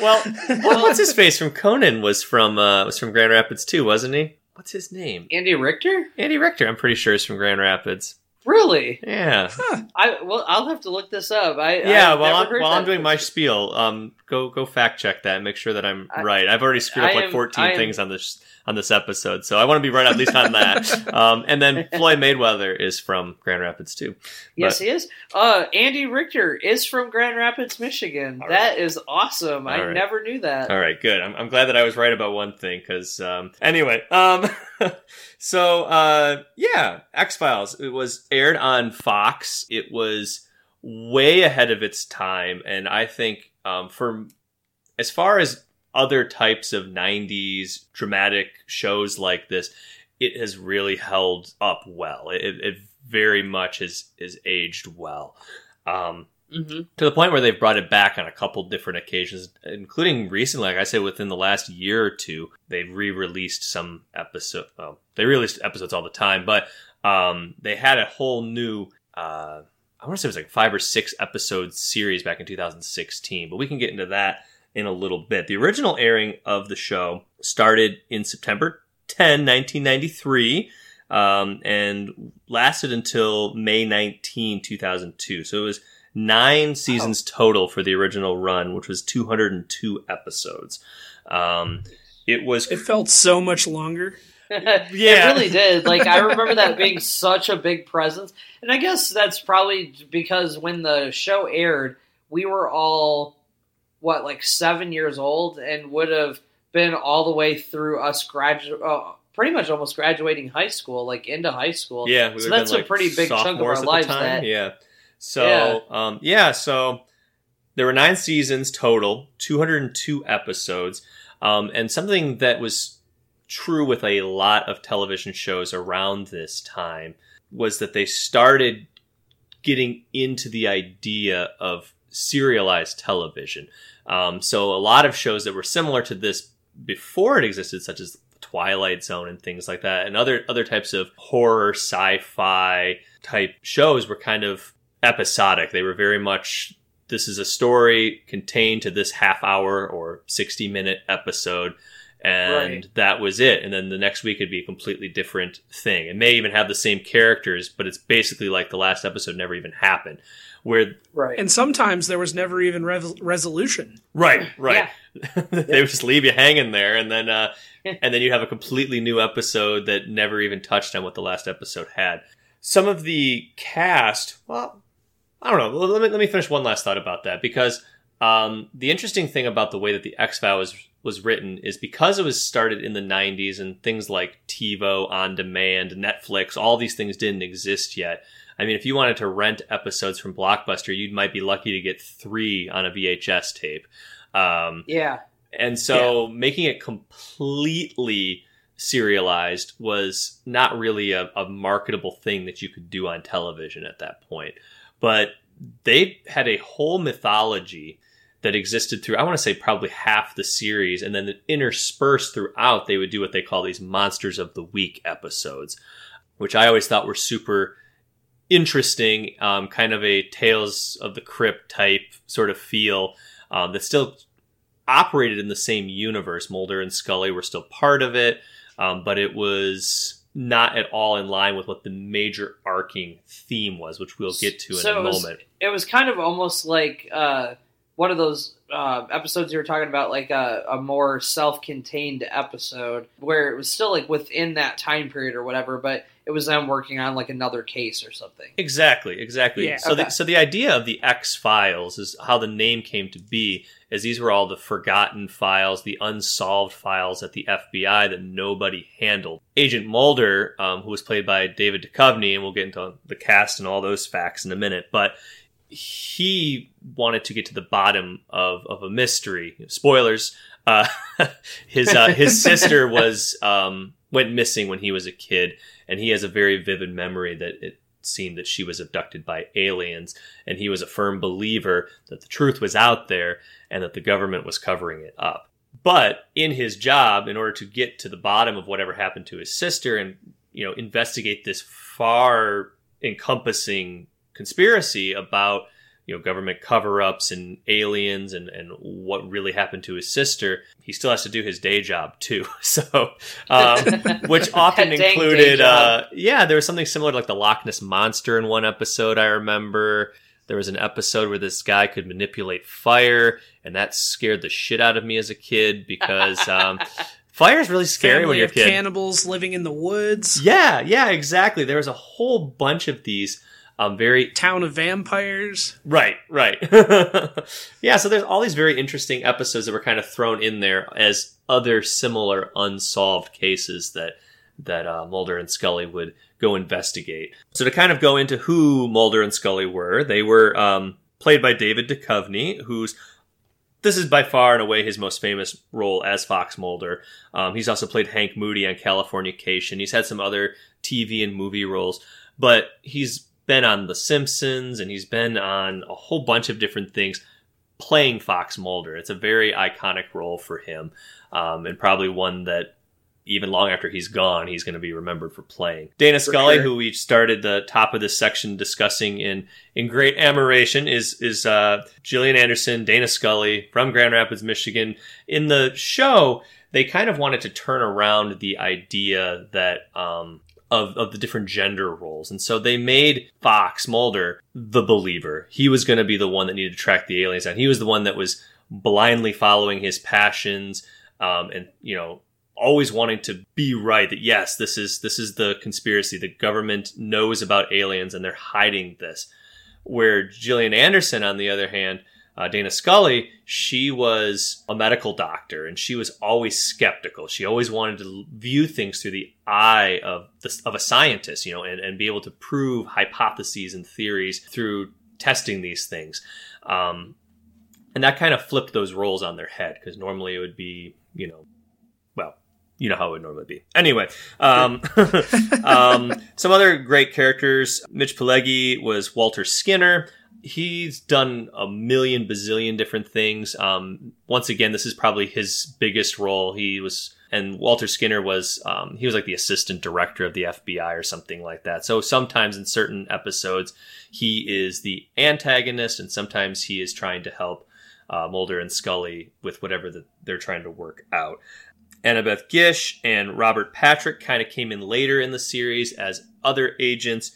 well, what, what's his face from Conan was from uh, was from Grand Rapids too, wasn't he? What's his name? Andy Richter? Andy Richter. I'm pretty sure is from Grand Rapids. Really? Yeah, I well, I'll have to look this up. I yeah. I've while I'm, while I'm doing my spiel, um, go go fact check that and make sure that I'm I- right. I've already screwed up like am- 14 I am- things on this on this episode, so I want to be right at least on that. um, and then Floyd Mayweather is from Grand Rapids too. Yes, he is. Uh, Andy Richter is from Grand Rapids, Michigan. All That is awesome. I All right. never knew that. All right, good. I'm, I'm glad that I was right about one thing because um, anyway, um, so uh, yeah, X Files. It was aired on Fox. It was way ahead of its time, and I think um, for as far as other types of '90s dramatic shows like this, it has really held up well. It, it very much has is aged well. Um, hmm to the point where they've brought it back on a couple different occasions, including recently. Like I said, within the last year or two, they've re-released some episode. Well, they released episodes all the time, but um, they had a whole new. Uh, I want to say it was like five or six episode series back in 2016, but we can get into that in a little bit. The original airing of the show started in September 10, 1993 um, and lasted until May 19, 2002. So it was nine seasons total for the original run, which was 202 episodes. Um, it was it felt so much longer. Yeah, it really did. Like I remember that being such a big presence, and I guess that's probably because when the show aired, we were all what like seven years old and would have been all the way through us graduate. Uh, pretty much almost graduating high school, like into high school. Yeah, we so would've that's been, a pretty big chunk of our at the lives. time. That yeah. So um, yeah, so there were nine seasons total, 202 episodes, um, and something that was true with a lot of television shows around this time was that they started getting into the idea of serialized television. Um, so a lot of shows that were similar to this before it existed, such as Twilight Zone and things like that, and other other types of horror, sci-fi type shows were kind of episodic. They were very much this is a story contained to this half hour or 60 minute episode and Right. that was it and then the next week it'd be a completely different thing it may even have the same characters but it's basically like the last episode never even happened where right. And sometimes there was never even rev- resolution. right right they would just leave you hanging there and then uh and then you have a completely new episode that never even touched on what the last episode had some of the cast well i don't know let me, let me finish one last thought about that because um, the interesting thing about the way that the X Files was, was written is because it was started in the 90s and things like TiVo, on demand, Netflix, all these things didn't exist yet. I mean, if you wanted to rent episodes from Blockbuster, you might be lucky to get three on a VHS tape. Um, yeah. and so making it completely serialized was not really a, a marketable thing that you could do on television at that point. But they had a whole mythology that existed through, I want to say probably half the series. And then interspersed throughout, they would do what they call these Monsters of the Week episodes, which I always thought were super interesting, um, kind of a Tales of the Crypt type sort of feel um, that still operated in the same universe. Mulder and Scully were still part of it, um, but it was not at all in line with what the major arcing theme was, which we'll get to in So a it was- moment. It was kind of almost like uh, one of those uh, episodes you were talking about, like a, a more self-contained episode where it was still like within that time period or whatever, but it was them working on like another case or something. Exactly, exactly. Yeah, so, okay. the, so the idea of the X Files is how the name came to be. Is these were all the forgotten files, the unsolved files at the FBI that nobody handled. Agent Mulder, um, who was played by David Duchovny, and we'll get into the cast and all those facts in a minute, but he wanted to get to the bottom of, of a mystery. Spoilers. Uh, his uh, his sister was um, went missing when he was a kid, and he has a very vivid memory that it seemed that she was abducted by aliens, and he was a firm believer that the truth was out there and that the government was covering it up. But in his job, in order to get to the bottom of whatever happened to his sister and you know investigate this far encompassing conspiracy about you know government cover-ups and aliens and and what really happened to his sister he still has to do his day job too. So um, which often That dang day included uh, yeah there was something similar to like the loch ness monster in one episode i remember. There was an episode where this guy could manipulate fire and that scared the shit out of me as a kid because um, fire is really scary Family when you're a kid. cannibals living in the woods. yeah yeah exactly. There was a whole bunch of these um, very Town of vampires. Right, right. yeah, so there's all these very interesting episodes that were kind of thrown in there as other similar unsolved cases that that uh, Mulder and Scully would go investigate. So to kind of go into who Mulder and Scully were, they were um, played by David Duchovny, who's this is by far and away his most famous role as Fox Mulder. Um, he's also played Hank Moody on California Californication. He's had some other TV and movie roles, but he's been on The Simpsons and he's been on a whole bunch of different things playing Fox Mulder. It's a very iconic role for him, um, and probably one that even long after he's gone, he's going to be remembered for playing. Dana Scully, sure. who we started the top of this section discussing in in great admiration, is is uh, Gillian Anderson, Dana Scully from Grand Rapids, Michigan. In the show, they kind of wanted to turn around the idea that um, of, of the different gender roles. And so they made Fox Mulder the believer. He was going to be the one that needed to track the aliens down. He was the one that was blindly following his passions um, and, you know, always wanting to be right that yes, this is this is the conspiracy. The government knows about aliens and they're hiding this. Where Gillian Anderson, on the other hand, uh, Dana Scully, she was a medical doctor and she was always skeptical. She always wanted to view things through the eye of the, of a scientist, you know, and, and be able to prove hypotheses and theories through testing these things. Um, and that kind of flipped those roles on their head because normally it would be, you know, well, you know how it would normally be. Anyway, um, um, some other great characters. Mitch Pileggi was Walter Skinner he's done a million bazillion different things. Um, once again, this is probably his biggest role. He was, and Walter Skinner was, um, he was like the assistant director of the FBI or something like that. So sometimes in certain episodes, he is the antagonist, and sometimes he is trying to help uh, Mulder and Scully with whatever the, they're trying to work out. Annabeth Gish and Robert Patrick kind of came in later in the series as other agents.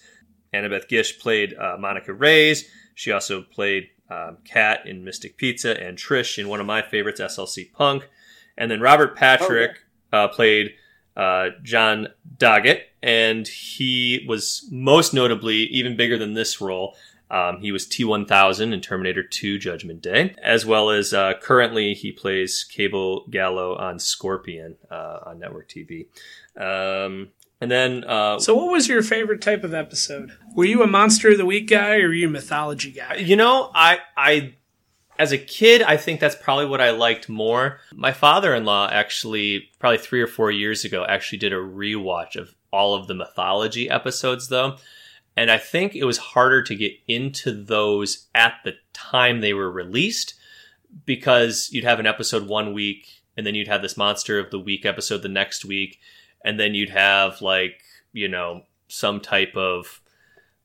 Annabeth Gish played uh, Monica Reyes. She also played um, Kat in Mystic Pizza and Trish in one of my favorites, SLC Punk. And then Robert Patrick oh, yeah. uh, played uh, John Doggett, and he was most notably even bigger than this role. Um, he was T1000 in Terminator 2 Judgment Day, as well as uh, currently he plays Cabe Gallo on Scorpion uh, on network TV. Um, and then, uh, so what was your favorite type of episode? Were you a monster of the week guy, or were you a mythology guy? You know, I, I, as a kid, I think that's probably what I liked more. My father-in-law actually, probably three or four years ago, actually did a rewatch of all of the mythology episodes, though, and I think it was harder to get into those at the time they were released because you'd have an episode one week, and then you'd have this monster of the week episode the next week and then you'd have like you know some type of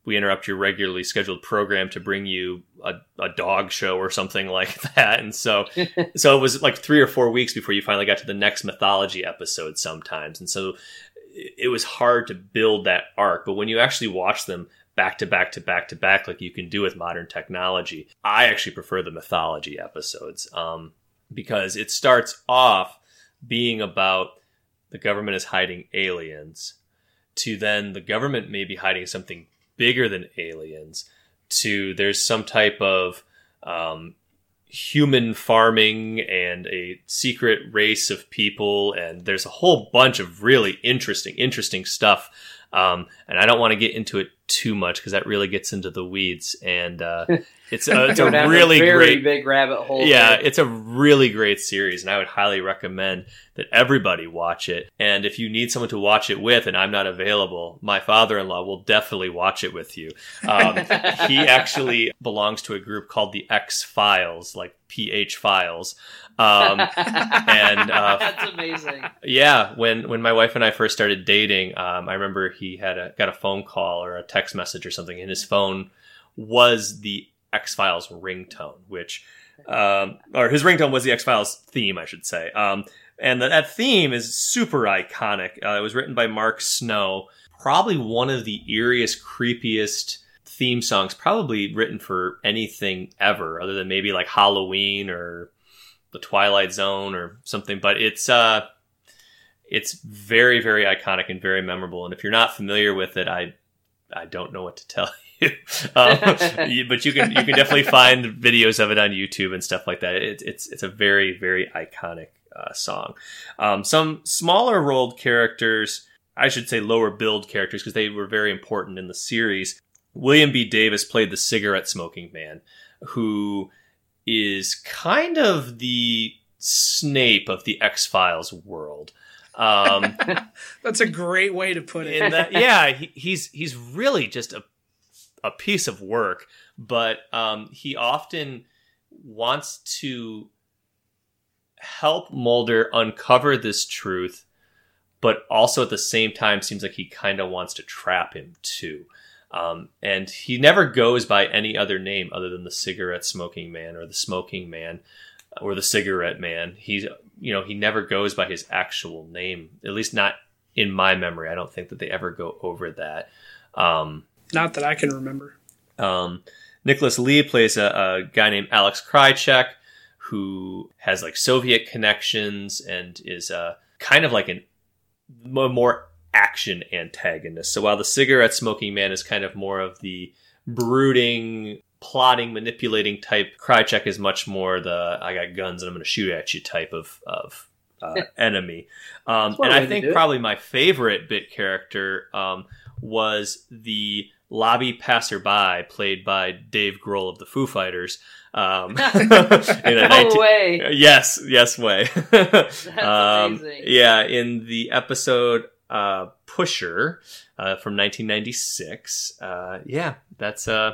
we interrupt your regularly scheduled program to bring you a, a dog show or something like that. And so so it was like three or four weeks before you finally got to the next mythology episode sometimes. And so it was hard to build that arc but when you actually watch them back to back to back to back like you can do with modern technology i actually prefer the mythology episodes um, because it starts off being about the government is hiding aliens to then the government may be hiding something bigger than aliens to there's some type of um, human farming and a secret race of people and there's a whole bunch of really interesting interesting stuff. Um, and i don't want to get into it too much because that really gets into the weeds and uh, it's a, it's a really a great big rabbit hole. Yeah, it's a really great series, and I would highly recommend that everybody watch it. And if you need someone to watch it with, and I'm not available, my father-in-law will definitely watch it with you. Um, he actually belongs to a group called the X Files, like PH Files. Um, and uh, that's amazing. Yeah, when when my wife and I first started dating, um, I remember he had a, got a phone call or a text message or something, in his phone was the X Files ringtone, which, um, or his ringtone was the X Files theme, I should say. Um, and that, that theme is super iconic. Uh, it was written by Mark Snow, probably one of the eeriest, creepiest theme songs, probably written for anything ever, other than maybe like Halloween or the Twilight Zone or something. But it's uh, it's very, very iconic and very memorable. And if you're not familiar with it, I I don't know what to tell you. um, but you can you can definitely find videos of it on YouTube and stuff like that. It, it's it's a very very iconic uh, song. Um, some smaller rolled characters, I should say lower build characters, because they were very important in the series. William B. Davis played the cigarette smoking man, who is kind of the Snape of the X Files world. Um, That's a great way to put it. That, yeah, he, he's he's really just a a piece of work, but um, he often wants to help Mulder uncover this truth, but also at the same time seems like he kind of wants to trap him too. Um, and he never goes by any other name other than the cigarette smoking man or the smoking man or the cigarette man. He's you know he never goes by his actual name, at least not in my memory. I don't think that they ever go over that. Um, not that I can remember. Um, Nicholas Lea plays a, a, guy named Alex Krycek who has like Soviet connections and is uh, kind of like an more action antagonist. So while the cigarette smoking man is kind of more of the brooding plotting, manipulating type. Krycek is much more the I got guns and I'm going to shoot at you type of of uh, enemy. Um, and I think probably my favorite bit character um, was the lobby passerby, played by Dave Grohl of the Foo Fighters. Um, in a no 19 way. Yes, yes, way. That's um, amazing. yeah, in the episode uh, Pusher uh, from 1996. Uh, yeah, that's. Uh,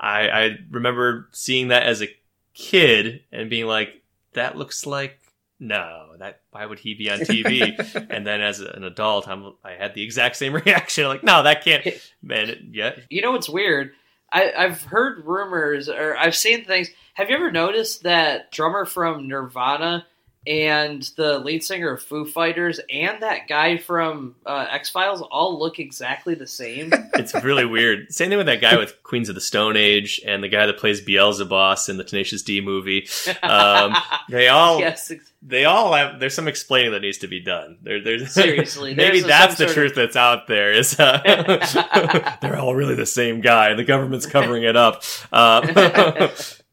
I, I remember seeing that as a kid and being like, "That looks like." No, that why would he be on TV? and then as an adult, I'm I had the exact same reaction. Like, no, that can't. Man, yeah, You know what's weird? I, I've heard rumors or I've seen things. Have you ever noticed that drummer from Nirvana and the lead singer of Foo Fighters and that guy from uh, X Files all look exactly the same? it's really weird. Same thing with that guy with Queens of the Stone Age and the guy that plays Beelzebub in the Tenacious D movie. Um, They all yes, they all have there's some explaining that needs to be done there, there's Seriously, maybe there's that's the truth that's out there is uh, they're all really the same guy the government's covering it up uh,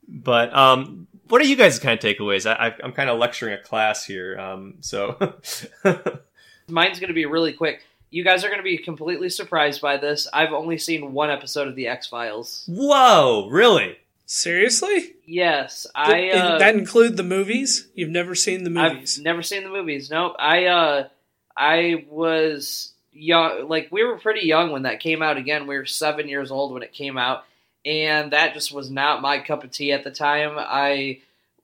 but um what are you guys kind of takeaways I, I, i'm kind of lecturing a class here um so mine's going to be really quick. You guys are going to be completely surprised by this. I've only seen one episode of the X Files. whoa really Seriously? Yes, I. Did- Uh, that include the movies? You've never seen the movies? I've never seen the movies. Nope. I uh I was young like we were pretty young when that came out again. We were 7 years old when it came out and that just was not my cup of tea at the time. I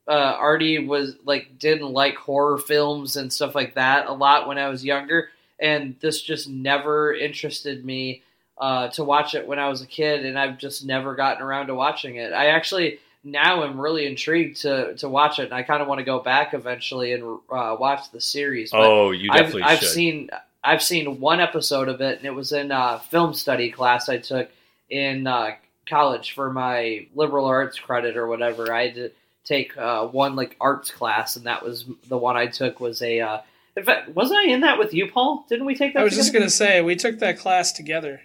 uh already was like didn't like horror films and stuff like that a lot when I was younger and this just never interested me uh, to watch it when I was a kid, and I've just never gotten around to watching it. I actually now am really intrigued to to watch it, and I kind of want to go back eventually and uh, watch the series. But oh you I've, definitely I've seen I've seen one episode of it, and it was in a film study class I took in uh, college for my liberal arts credit or whatever. I had to take uh, one like arts class, and that was the one I took was a. Uh, in fact, wasn't I in that with you, Paul? Didn't we take that? I was just gonna say we took that class together.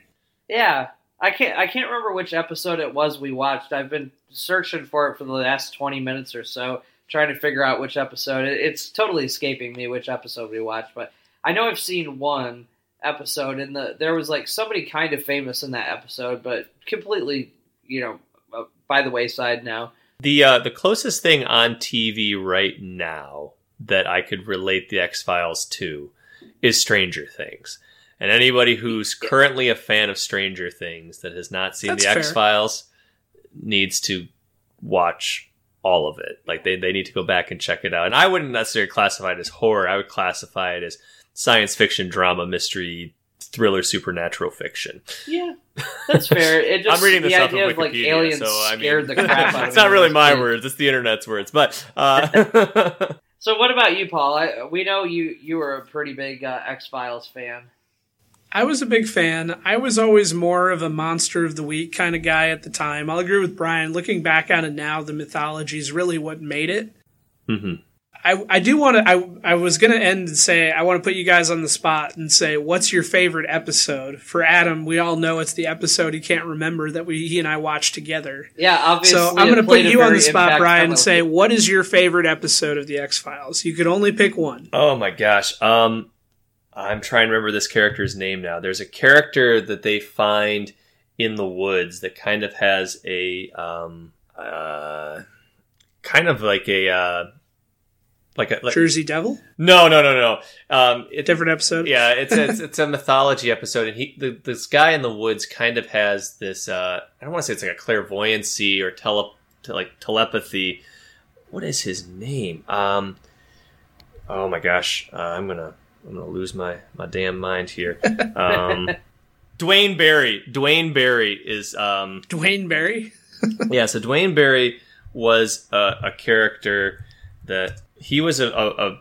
Yeah, I can't. I can't remember which episode it was we watched. I've been searching for it for the last twenty minutes or so, trying to figure out which episode. It, it's totally escaping me which episode we watched, but I know I've seen one episode, and the there was like somebody kind of famous in that episode, but completely, you know, uh, by the wayside now. The uh, the closest thing on TV right now that I could relate the X Files to is Stranger Things. And anybody who's currently a fan of Stranger Things that has not seen That's the. X Files needs to watch all of it. Like they, they need to go back and check it out. And I wouldn't necessarily classify it as horror. I would classify it as science fiction, drama, mystery, thriller, supernatural fiction. Yeah, that's fair. It just I'm reading this the off of idea of like Wikipedia, aliens so I mean, scared the crap out of it's not really my kid. words; it's the internet's words. But uh, So, what about you, Paul? I, we know you you were a pretty big uh, X Files fan. I was a big fan. I was always more of a monster of the week kind of guy at the time. I'll agree with Brian. Looking back on it now, the mythology is really what made it. mhm. I, I do want to. I, I was going to end and say, I want to put you guys on the spot and say, what's your favorite episode? For Adam, we all know it's the episode he can't remember that we he and I watched together. Yeah, obviously. So I'm going to put you on the spot, Brian, and say, what is your favorite episode of the X Files? You could only pick one. Oh my gosh. Um I'm trying to remember this character's name now. There's a character that they find in the woods that kind of has a um uh kind of like a uh like a like, Jersey Devil, no no no no. Um it, different episode. yeah it's it's, it's a mythology episode and he the, this guy in the woods kind of has this uh i don't want to say it's like a clairvoyancy or tele to like telepathy. What is his name? Um oh my gosh uh, i'm gonna i'm gonna lose my my damn mind here. Um duane barry duane barry is um Duane Barry. yeah, so Duane Barry was a, a character that he was a, a, a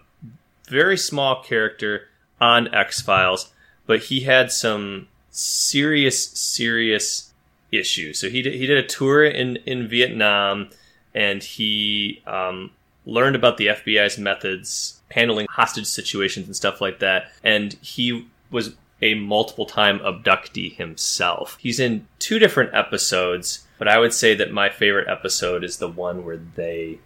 very small character on X Files, but he had some serious, serious issues. So he did, he did a tour in in Vietnam, and he um, learned about the FBI's methods handling hostage situations and stuff like that. And he was a multiple time abductee himself. He's in two different episodes, but I would say that my favorite episode is the one where they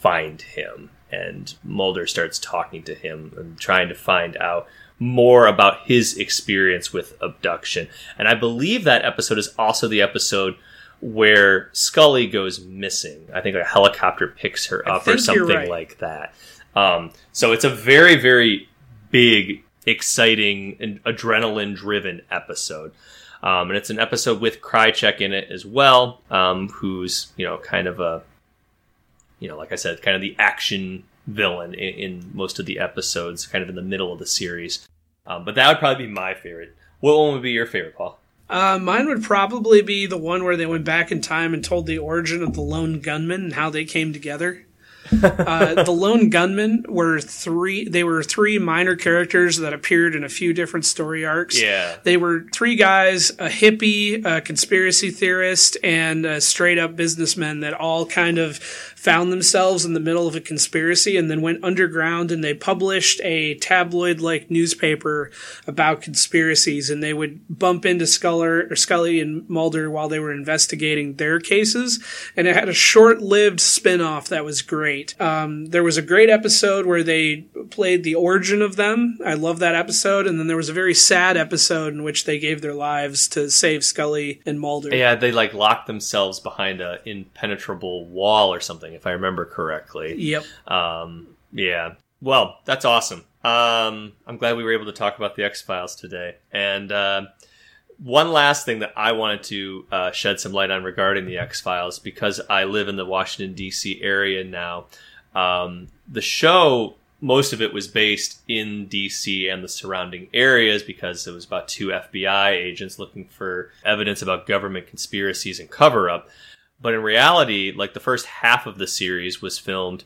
find him and Mulder starts talking to him and trying to find out more about his experience with abduction. And I believe that episode is also the episode where Scully goes missing. I think a helicopter picks her up or something right. like that. Um, so it's a very, very big, exciting, and adrenaline driven episode. Um, and it's an episode with Krycek in it as well, um, who's, you know, kind of a, you know, like I said, kind of the action villain in, in most of the episodes, kind of in the middle of the series. Um, but that would probably be my favorite. What one would be your favorite, Paul? Uh, mine would probably be the one where they went back in time and told the origin of the lone gunmen and how they came together. uh, the lone gunmen were three. They were three minor characters that appeared in a few different story arcs. Yeah. They were three guys, a hippie, a conspiracy theorist, and a straight up businessman that all kind of found themselves in the middle of a conspiracy and then went underground and they published a tabloid like newspaper about conspiracies and they would bump into Sculler or Scully and Mulder while they were investigating their cases and it had a short lived spin off that was great. Um, there was a great episode where they played the origin of them. I love that episode. And then there was a very sad episode in which they gave their lives to save Scully and Mulder. Yeah, they like locked themselves behind a impenetrable wall or something, if I remember correctly. Yep. Um, yeah. Well, that's awesome. Um, I'm glad we were able to talk about the X Files today. And uh, one last thing that I wanted to uh, shed some light on regarding the X Files, because I live in the Washington D.C. area now. Um, the show, most of it was based in D.C. and the surrounding areas because it was about two FBI agents looking for evidence about government conspiracies and cover up. But in reality, like the first half of the series was filmed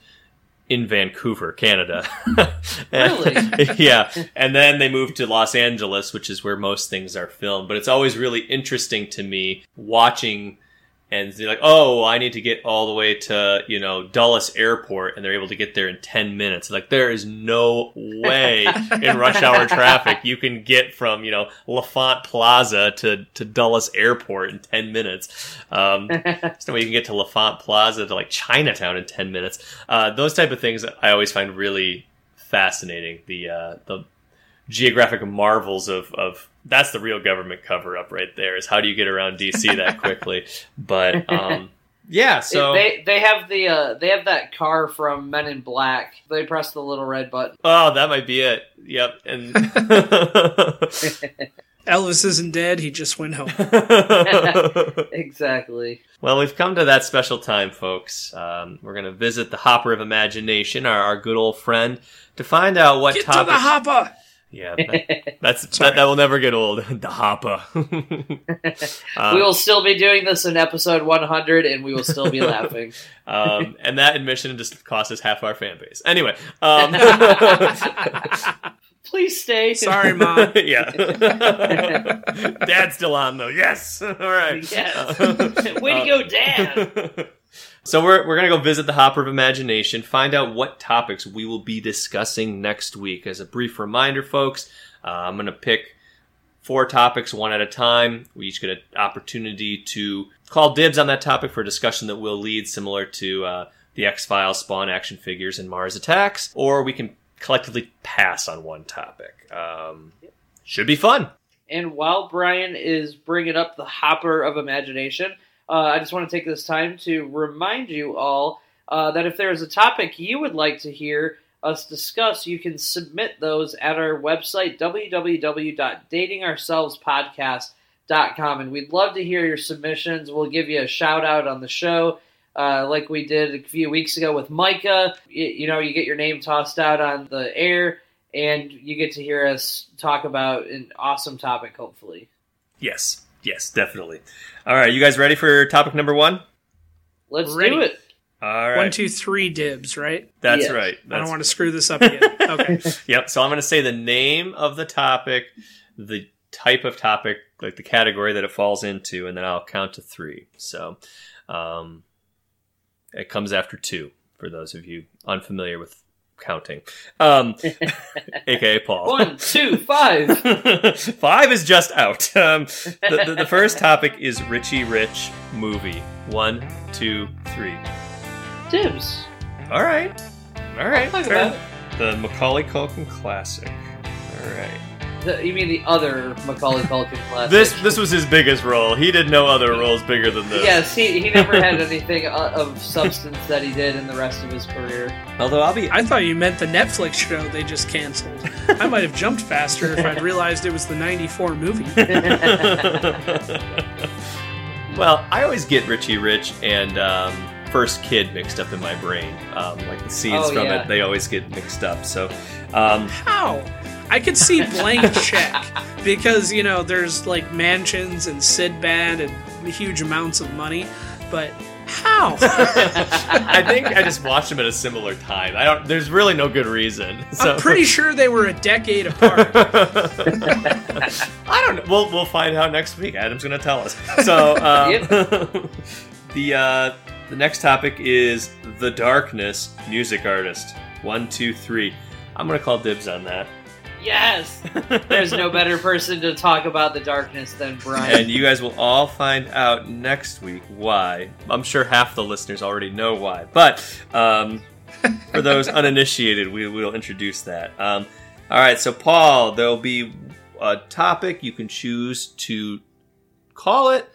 in Vancouver, Canada. Really? yeah. And then they moved to Los Angeles, which is where most things are filmed. But it's always really interesting to me watching and they're like, oh, I need to get all the way to, you know, Dulles Airport, and they're able to get there in 10 minutes. Like, there is no way in rush hour traffic you can get from, you know, L'Enfant Plaza to, to Dulles Airport in 10 minutes. Um, there's no way you can get to L'Enfant Plaza to, like, Chinatown in 10 minutes. Uh, those type of things I always find really fascinating. The, uh, the geographic marvels of, of that's the real government cover up right there is how do you get around DC that quickly? but um, yeah, so they they have the uh, they have that car from Men in Black. They press the little red button. oh, that might be it. Yep, and Elvis isn't dead. He just went home. exactly. well, we've come to that special time, folks. Um, we're gonna visit the Hopper of Imagination, our, our good old friend, to find out what Get to the hopper. Yeah, that, that's that, that will never get old. the Hopper. Uh, we will still be doing this in episode 100, and we will still be laughing. um, and that admission just cost us half our fan base. Anyway, um, Please stay. Sorry, mom. yeah. Dad's still on though. Yes. All right. Yes. Uh, Way to go, Dad. So we're we're gonna go visit the Hopper of Imagination, find out what topics we will be discussing next week. As a brief reminder, folks, uh, I'm gonna pick four topics one at a time. We each get an opportunity to call dibs on that topic for a discussion that will lead, similar to uh, the X Files, Spawn action figures, and Mars Attacks, or we can collectively pass on one topic. Um, should be fun. And while Brian is bringing up the hopper of imagination, uh, I just want to take this time to remind you all uh, that if there is a topic you would like to hear us discuss, you can submit those at our website, www.datingourselvespodcast.com. And we'd love to hear your submissions. We'll give you a shout out on the show. Uh, like we did a few weeks ago with Micah, you, you know, you get your name tossed out on the air, and you get to hear us talk about an awesome topic, hopefully. Yes, yes, definitely. All right, you guys ready for topic number one? Let's Ready. do it. All right, One, two, three dibs, right? that's Yes. right. I don't want to screw this up again. Okay. Yep. So I'm going to say the name of the topic, the type of topic, like the category that it falls into, and then I'll count to three. So, um, it comes after two for those of you unfamiliar with counting. Um, aka Paul. One, two, five. Five is just out. Um, the, the, the first topic is Richie Rich movie. One, two, three. Dibs. All right. All right. talk fair. about The Macaulay Culkin classic. All right. The, you mean the other Macaulay Culkin classic? This this was his biggest role. He did no other roles bigger than this. Yes, he, he never had anything uh, of substance that he did in the rest of his career. Although I'll be I thought you meant the Netflix show they just canceled. I might have jumped faster if I'd realized it was the 94 movie. well, I always get Richie Rich and um, First Kid mixed up in my brain. Um, like the scenes Oh, from yeah. it, they always get mixed up. So, um, How? I could see blank check because, you know, there's like mansions and Sinbad and huge amounts of money, but how? I think I just watched them at a similar time. I don't. There's really no good reason. So I'm pretty sure they were a decade apart. I don't know. We'll we'll find out next week. Adam's gonna tell us. So um, the uh, the next topic is the darkness music artist. One, two, three. I'm gonna call dibs on that. Yes! There's no better person to talk about the darkness than Brian. and you guys will all find out next week why. I'm sure half the listeners already know why, but um, for those uninitiated, we will introduce that. Um, all right, so Paul, there'll be a topic you can choose to call it,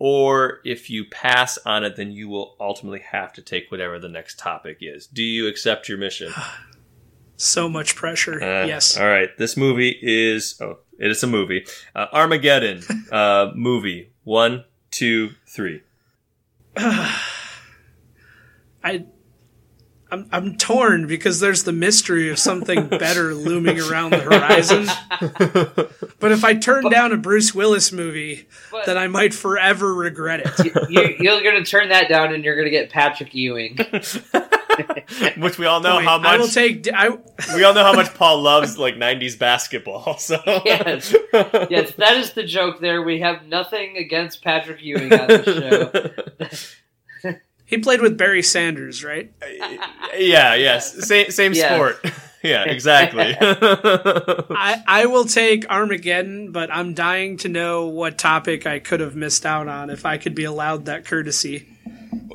or if you pass on it, then you will ultimately have to take whatever the next topic is. Do you accept your mission? so much pressure. Uh, yes. All right. This movie is oh, it is a movie. Uh, Armageddon uh, movie. One, two, three. I I'm I'm torn because there's the mystery of something better looming around the horizon. But if I turn down a Bruce Willis movie, But- then I might forever regret it. you, you're going to turn that down and you're going to get Patrick Ewing. Which we all know Wait, how I will much take I we all know how much Paul loves like '90s basketball. So Yes. Yes, that is the joke there. We have nothing against Patrick Ewing on the show. he played with Barry Sanders, right? yeah. Yes. Same same Yeah. sport. yeah. Exactly. I, I will take Armageddon, but I'm dying to know what topic I could have missed out on if I could be allowed that courtesy.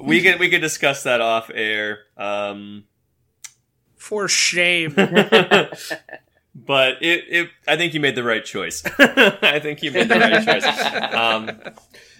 We could we could discuss that off air. Um, For shame. but it, it I think you made the right choice. I think you made the right choice. Um,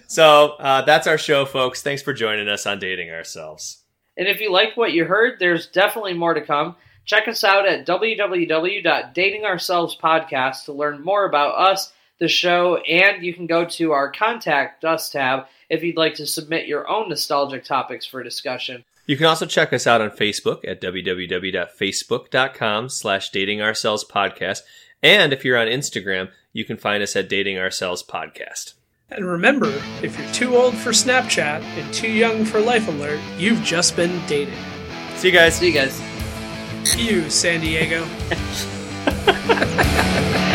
so uh, that's our show, folks. Thanks for joining us on Dating Ourselves. And if you liked what you heard, there's definitely more to come. Check us out at www.datingourselvespodcast to learn more about us, the show, and you can go to our Contact Us tab if you'd like to submit your own nostalgic topics for discussion. You can also check us out on Facebook at www.facebook.com slash dating ourselves podcast. And if you're on Instagram, you can find us at dating ourselves podcast. and remember, if you're too old for Snapchat and too young for Life Alert, you've just been dated. See you guys. See you guys. You, San Diego.